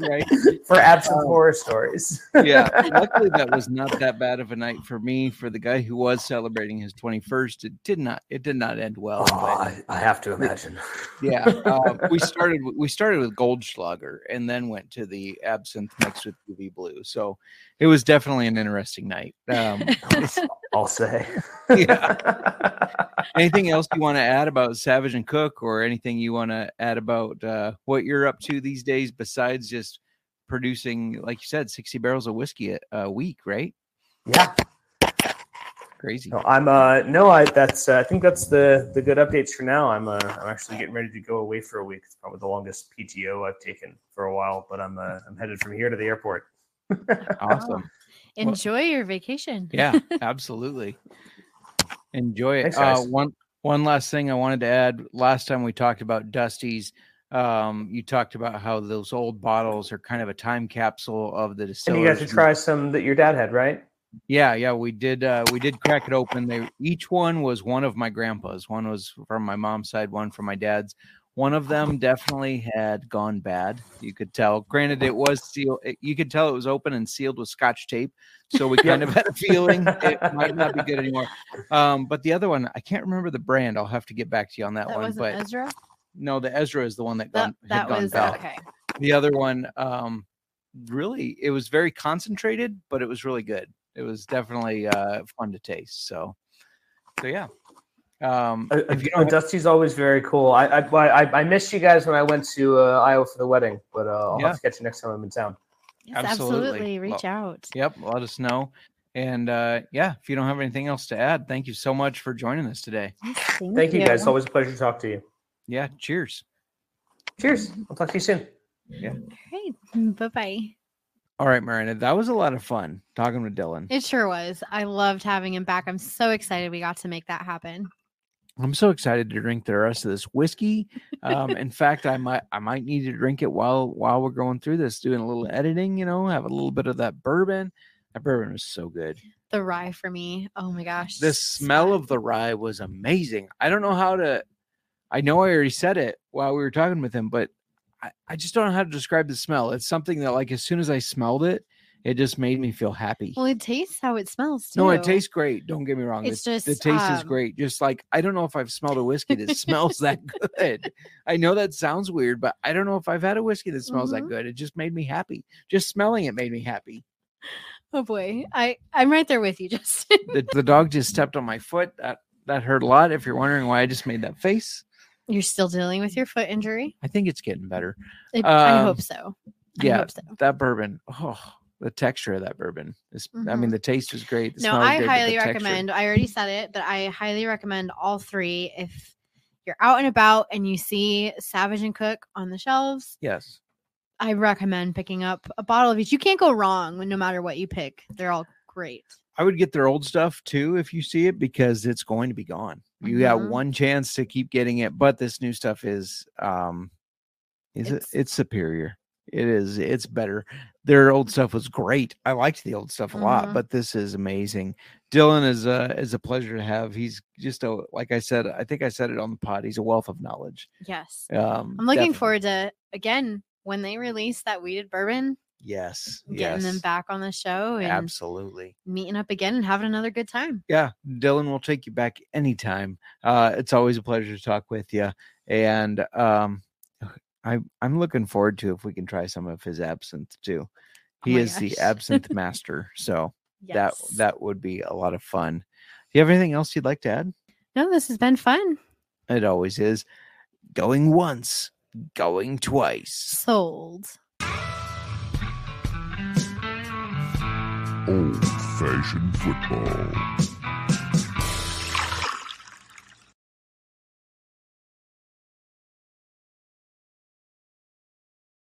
right. for absinthe Um, horror stories. yeah luckily that was not that bad of a night for me for the guy who was celebrating his 21st it did not it did not end well Oh, but I, I have to imagine. yeah uh, we started we started with goldschlager and then went to the absinthe mixed with uv blue so it was definitely an interesting night um, I'll say. Yeah. anything else you want to add about savage and cooke or anything you want to add about uh, what you're up to these days besides just producing like you said 60 barrels of whiskey a, a week right Yeah. Crazy. No, I'm uh no, I that's uh, I think that's the the good updates for now. I'm uh I'm actually getting ready to go away for a week. It's probably the longest PTO I've taken for a while, but I'm uh, I'm headed from here to the airport. Awesome. Enjoy your vacation. Yeah, absolutely. Enjoy it. Thanks, uh, one one last thing I wanted to add. Last time we talked about Dusty's, um, you talked about how those old bottles are kind of a time capsule of the And you got to try some that your dad had, right? Yeah, yeah, we did. Uh, we did crack it open. They each one was one of my grandpa's. One was from my mom's side. One from my dad's. One of them definitely had gone bad. You could tell. Granted, it was sealed. it- You could tell it was open and sealed with Scotch tape. So we kind of had a feeling it might not be good anymore. Um, but the other one, I can't remember the brand. I'll have to get back to you on that, That one. wasn't But Ezra. no, the Ezra is the one that That gone, had that gone was bad. okay. The other one, um, really, it was very concentrated, but it was really good. It was definitely uh, fun to taste. So, so yeah. Um, Uh, if you uh, Dusty's always very cool. I I, I I missed you guys when I went to uh, Iowa for the wedding, but uh, I'll Yeah. have to catch you next time I'm in town. Yes, Absolutely. absolutely. Reach Well, out. yep, let us know. And uh, yeah, if you don't have anything else to add, thank you so much for joining us today. Yes, Thank you guys. Always a pleasure to talk to you. Yeah, cheers. Cheers. I'll talk to you soon. Yeah. Great. Bye bye. All right, Miranda, that was a lot of fun talking with Dylan. It sure was. I loved having him back. I'm so excited we got to make that happen. I'm so excited to drink the rest of this whiskey. Um, in fact, I might I might need to drink it while while we're going through this, doing a little editing. You know, have a little bit of that bourbon. That bourbon was so good. The rye for me. Oh my gosh. The smell of the rye was amazing. I don't know how to. I know I already said it while we were talking with him, but I, I just don't know how to describe the smell. It's something that, like, as soon as I smelled it, it just made me feel happy. Well, it tastes how it smells too. No, it tastes great. Don't get me wrong. It's the, the just, taste is um, great. Just like I don't know if I've smelled a whiskey that smells that good. I know that sounds weird, but I don't know if I've had a whiskey that smells that Mhm. good. It just made me happy. Just smelling it made me happy. Oh boy. I I'm right there with you, Justin. The, the dog just stepped on my foot. That that hurt a lot. If you're wondering why I just made that face, You're still dealing with your foot injury. I think it's getting better. It- I Um, hope so. I yeah, hope so. that bourbon. Oh, the texture of that bourbon is. I mean, the taste was great. The Mm-hmm. No, I great, highly the texture- recommend. I already said it, but I highly recommend all three. If you're out and about and you see Savage and Cooke on the shelves, Yes. I recommend picking up a bottle of each. You can't go wrong when no matter what you pick. They're all great. I would get their old stuff too if you see it because it's going to be gone. You got Mhm. one chance to keep getting it, but this new stuff is um is It's- it it's superior. It is it's better. Their old stuff was great. I liked the old stuff a lot, Mhm. but this is amazing. Dylan is a is a pleasure to have. He's just a like I said, I think I said it on the pod. He's a wealth of knowledge. Yes. Um I'm looking definitely. forward to again when they release that wheated bourbon, Yes. getting them back on the show and Absolutely. meeting up again and having another good time. yeah dylan will take you back anytime uh it's always a pleasure to talk with you and um i i'm looking forward to if we can try some of his absinthe too oh he Oh my is the absinthe master so Yes. that that would be a lot of fun do you have anything else you'd like to add no, this has been fun. it always is going once going twice Sold. Old fashioned football.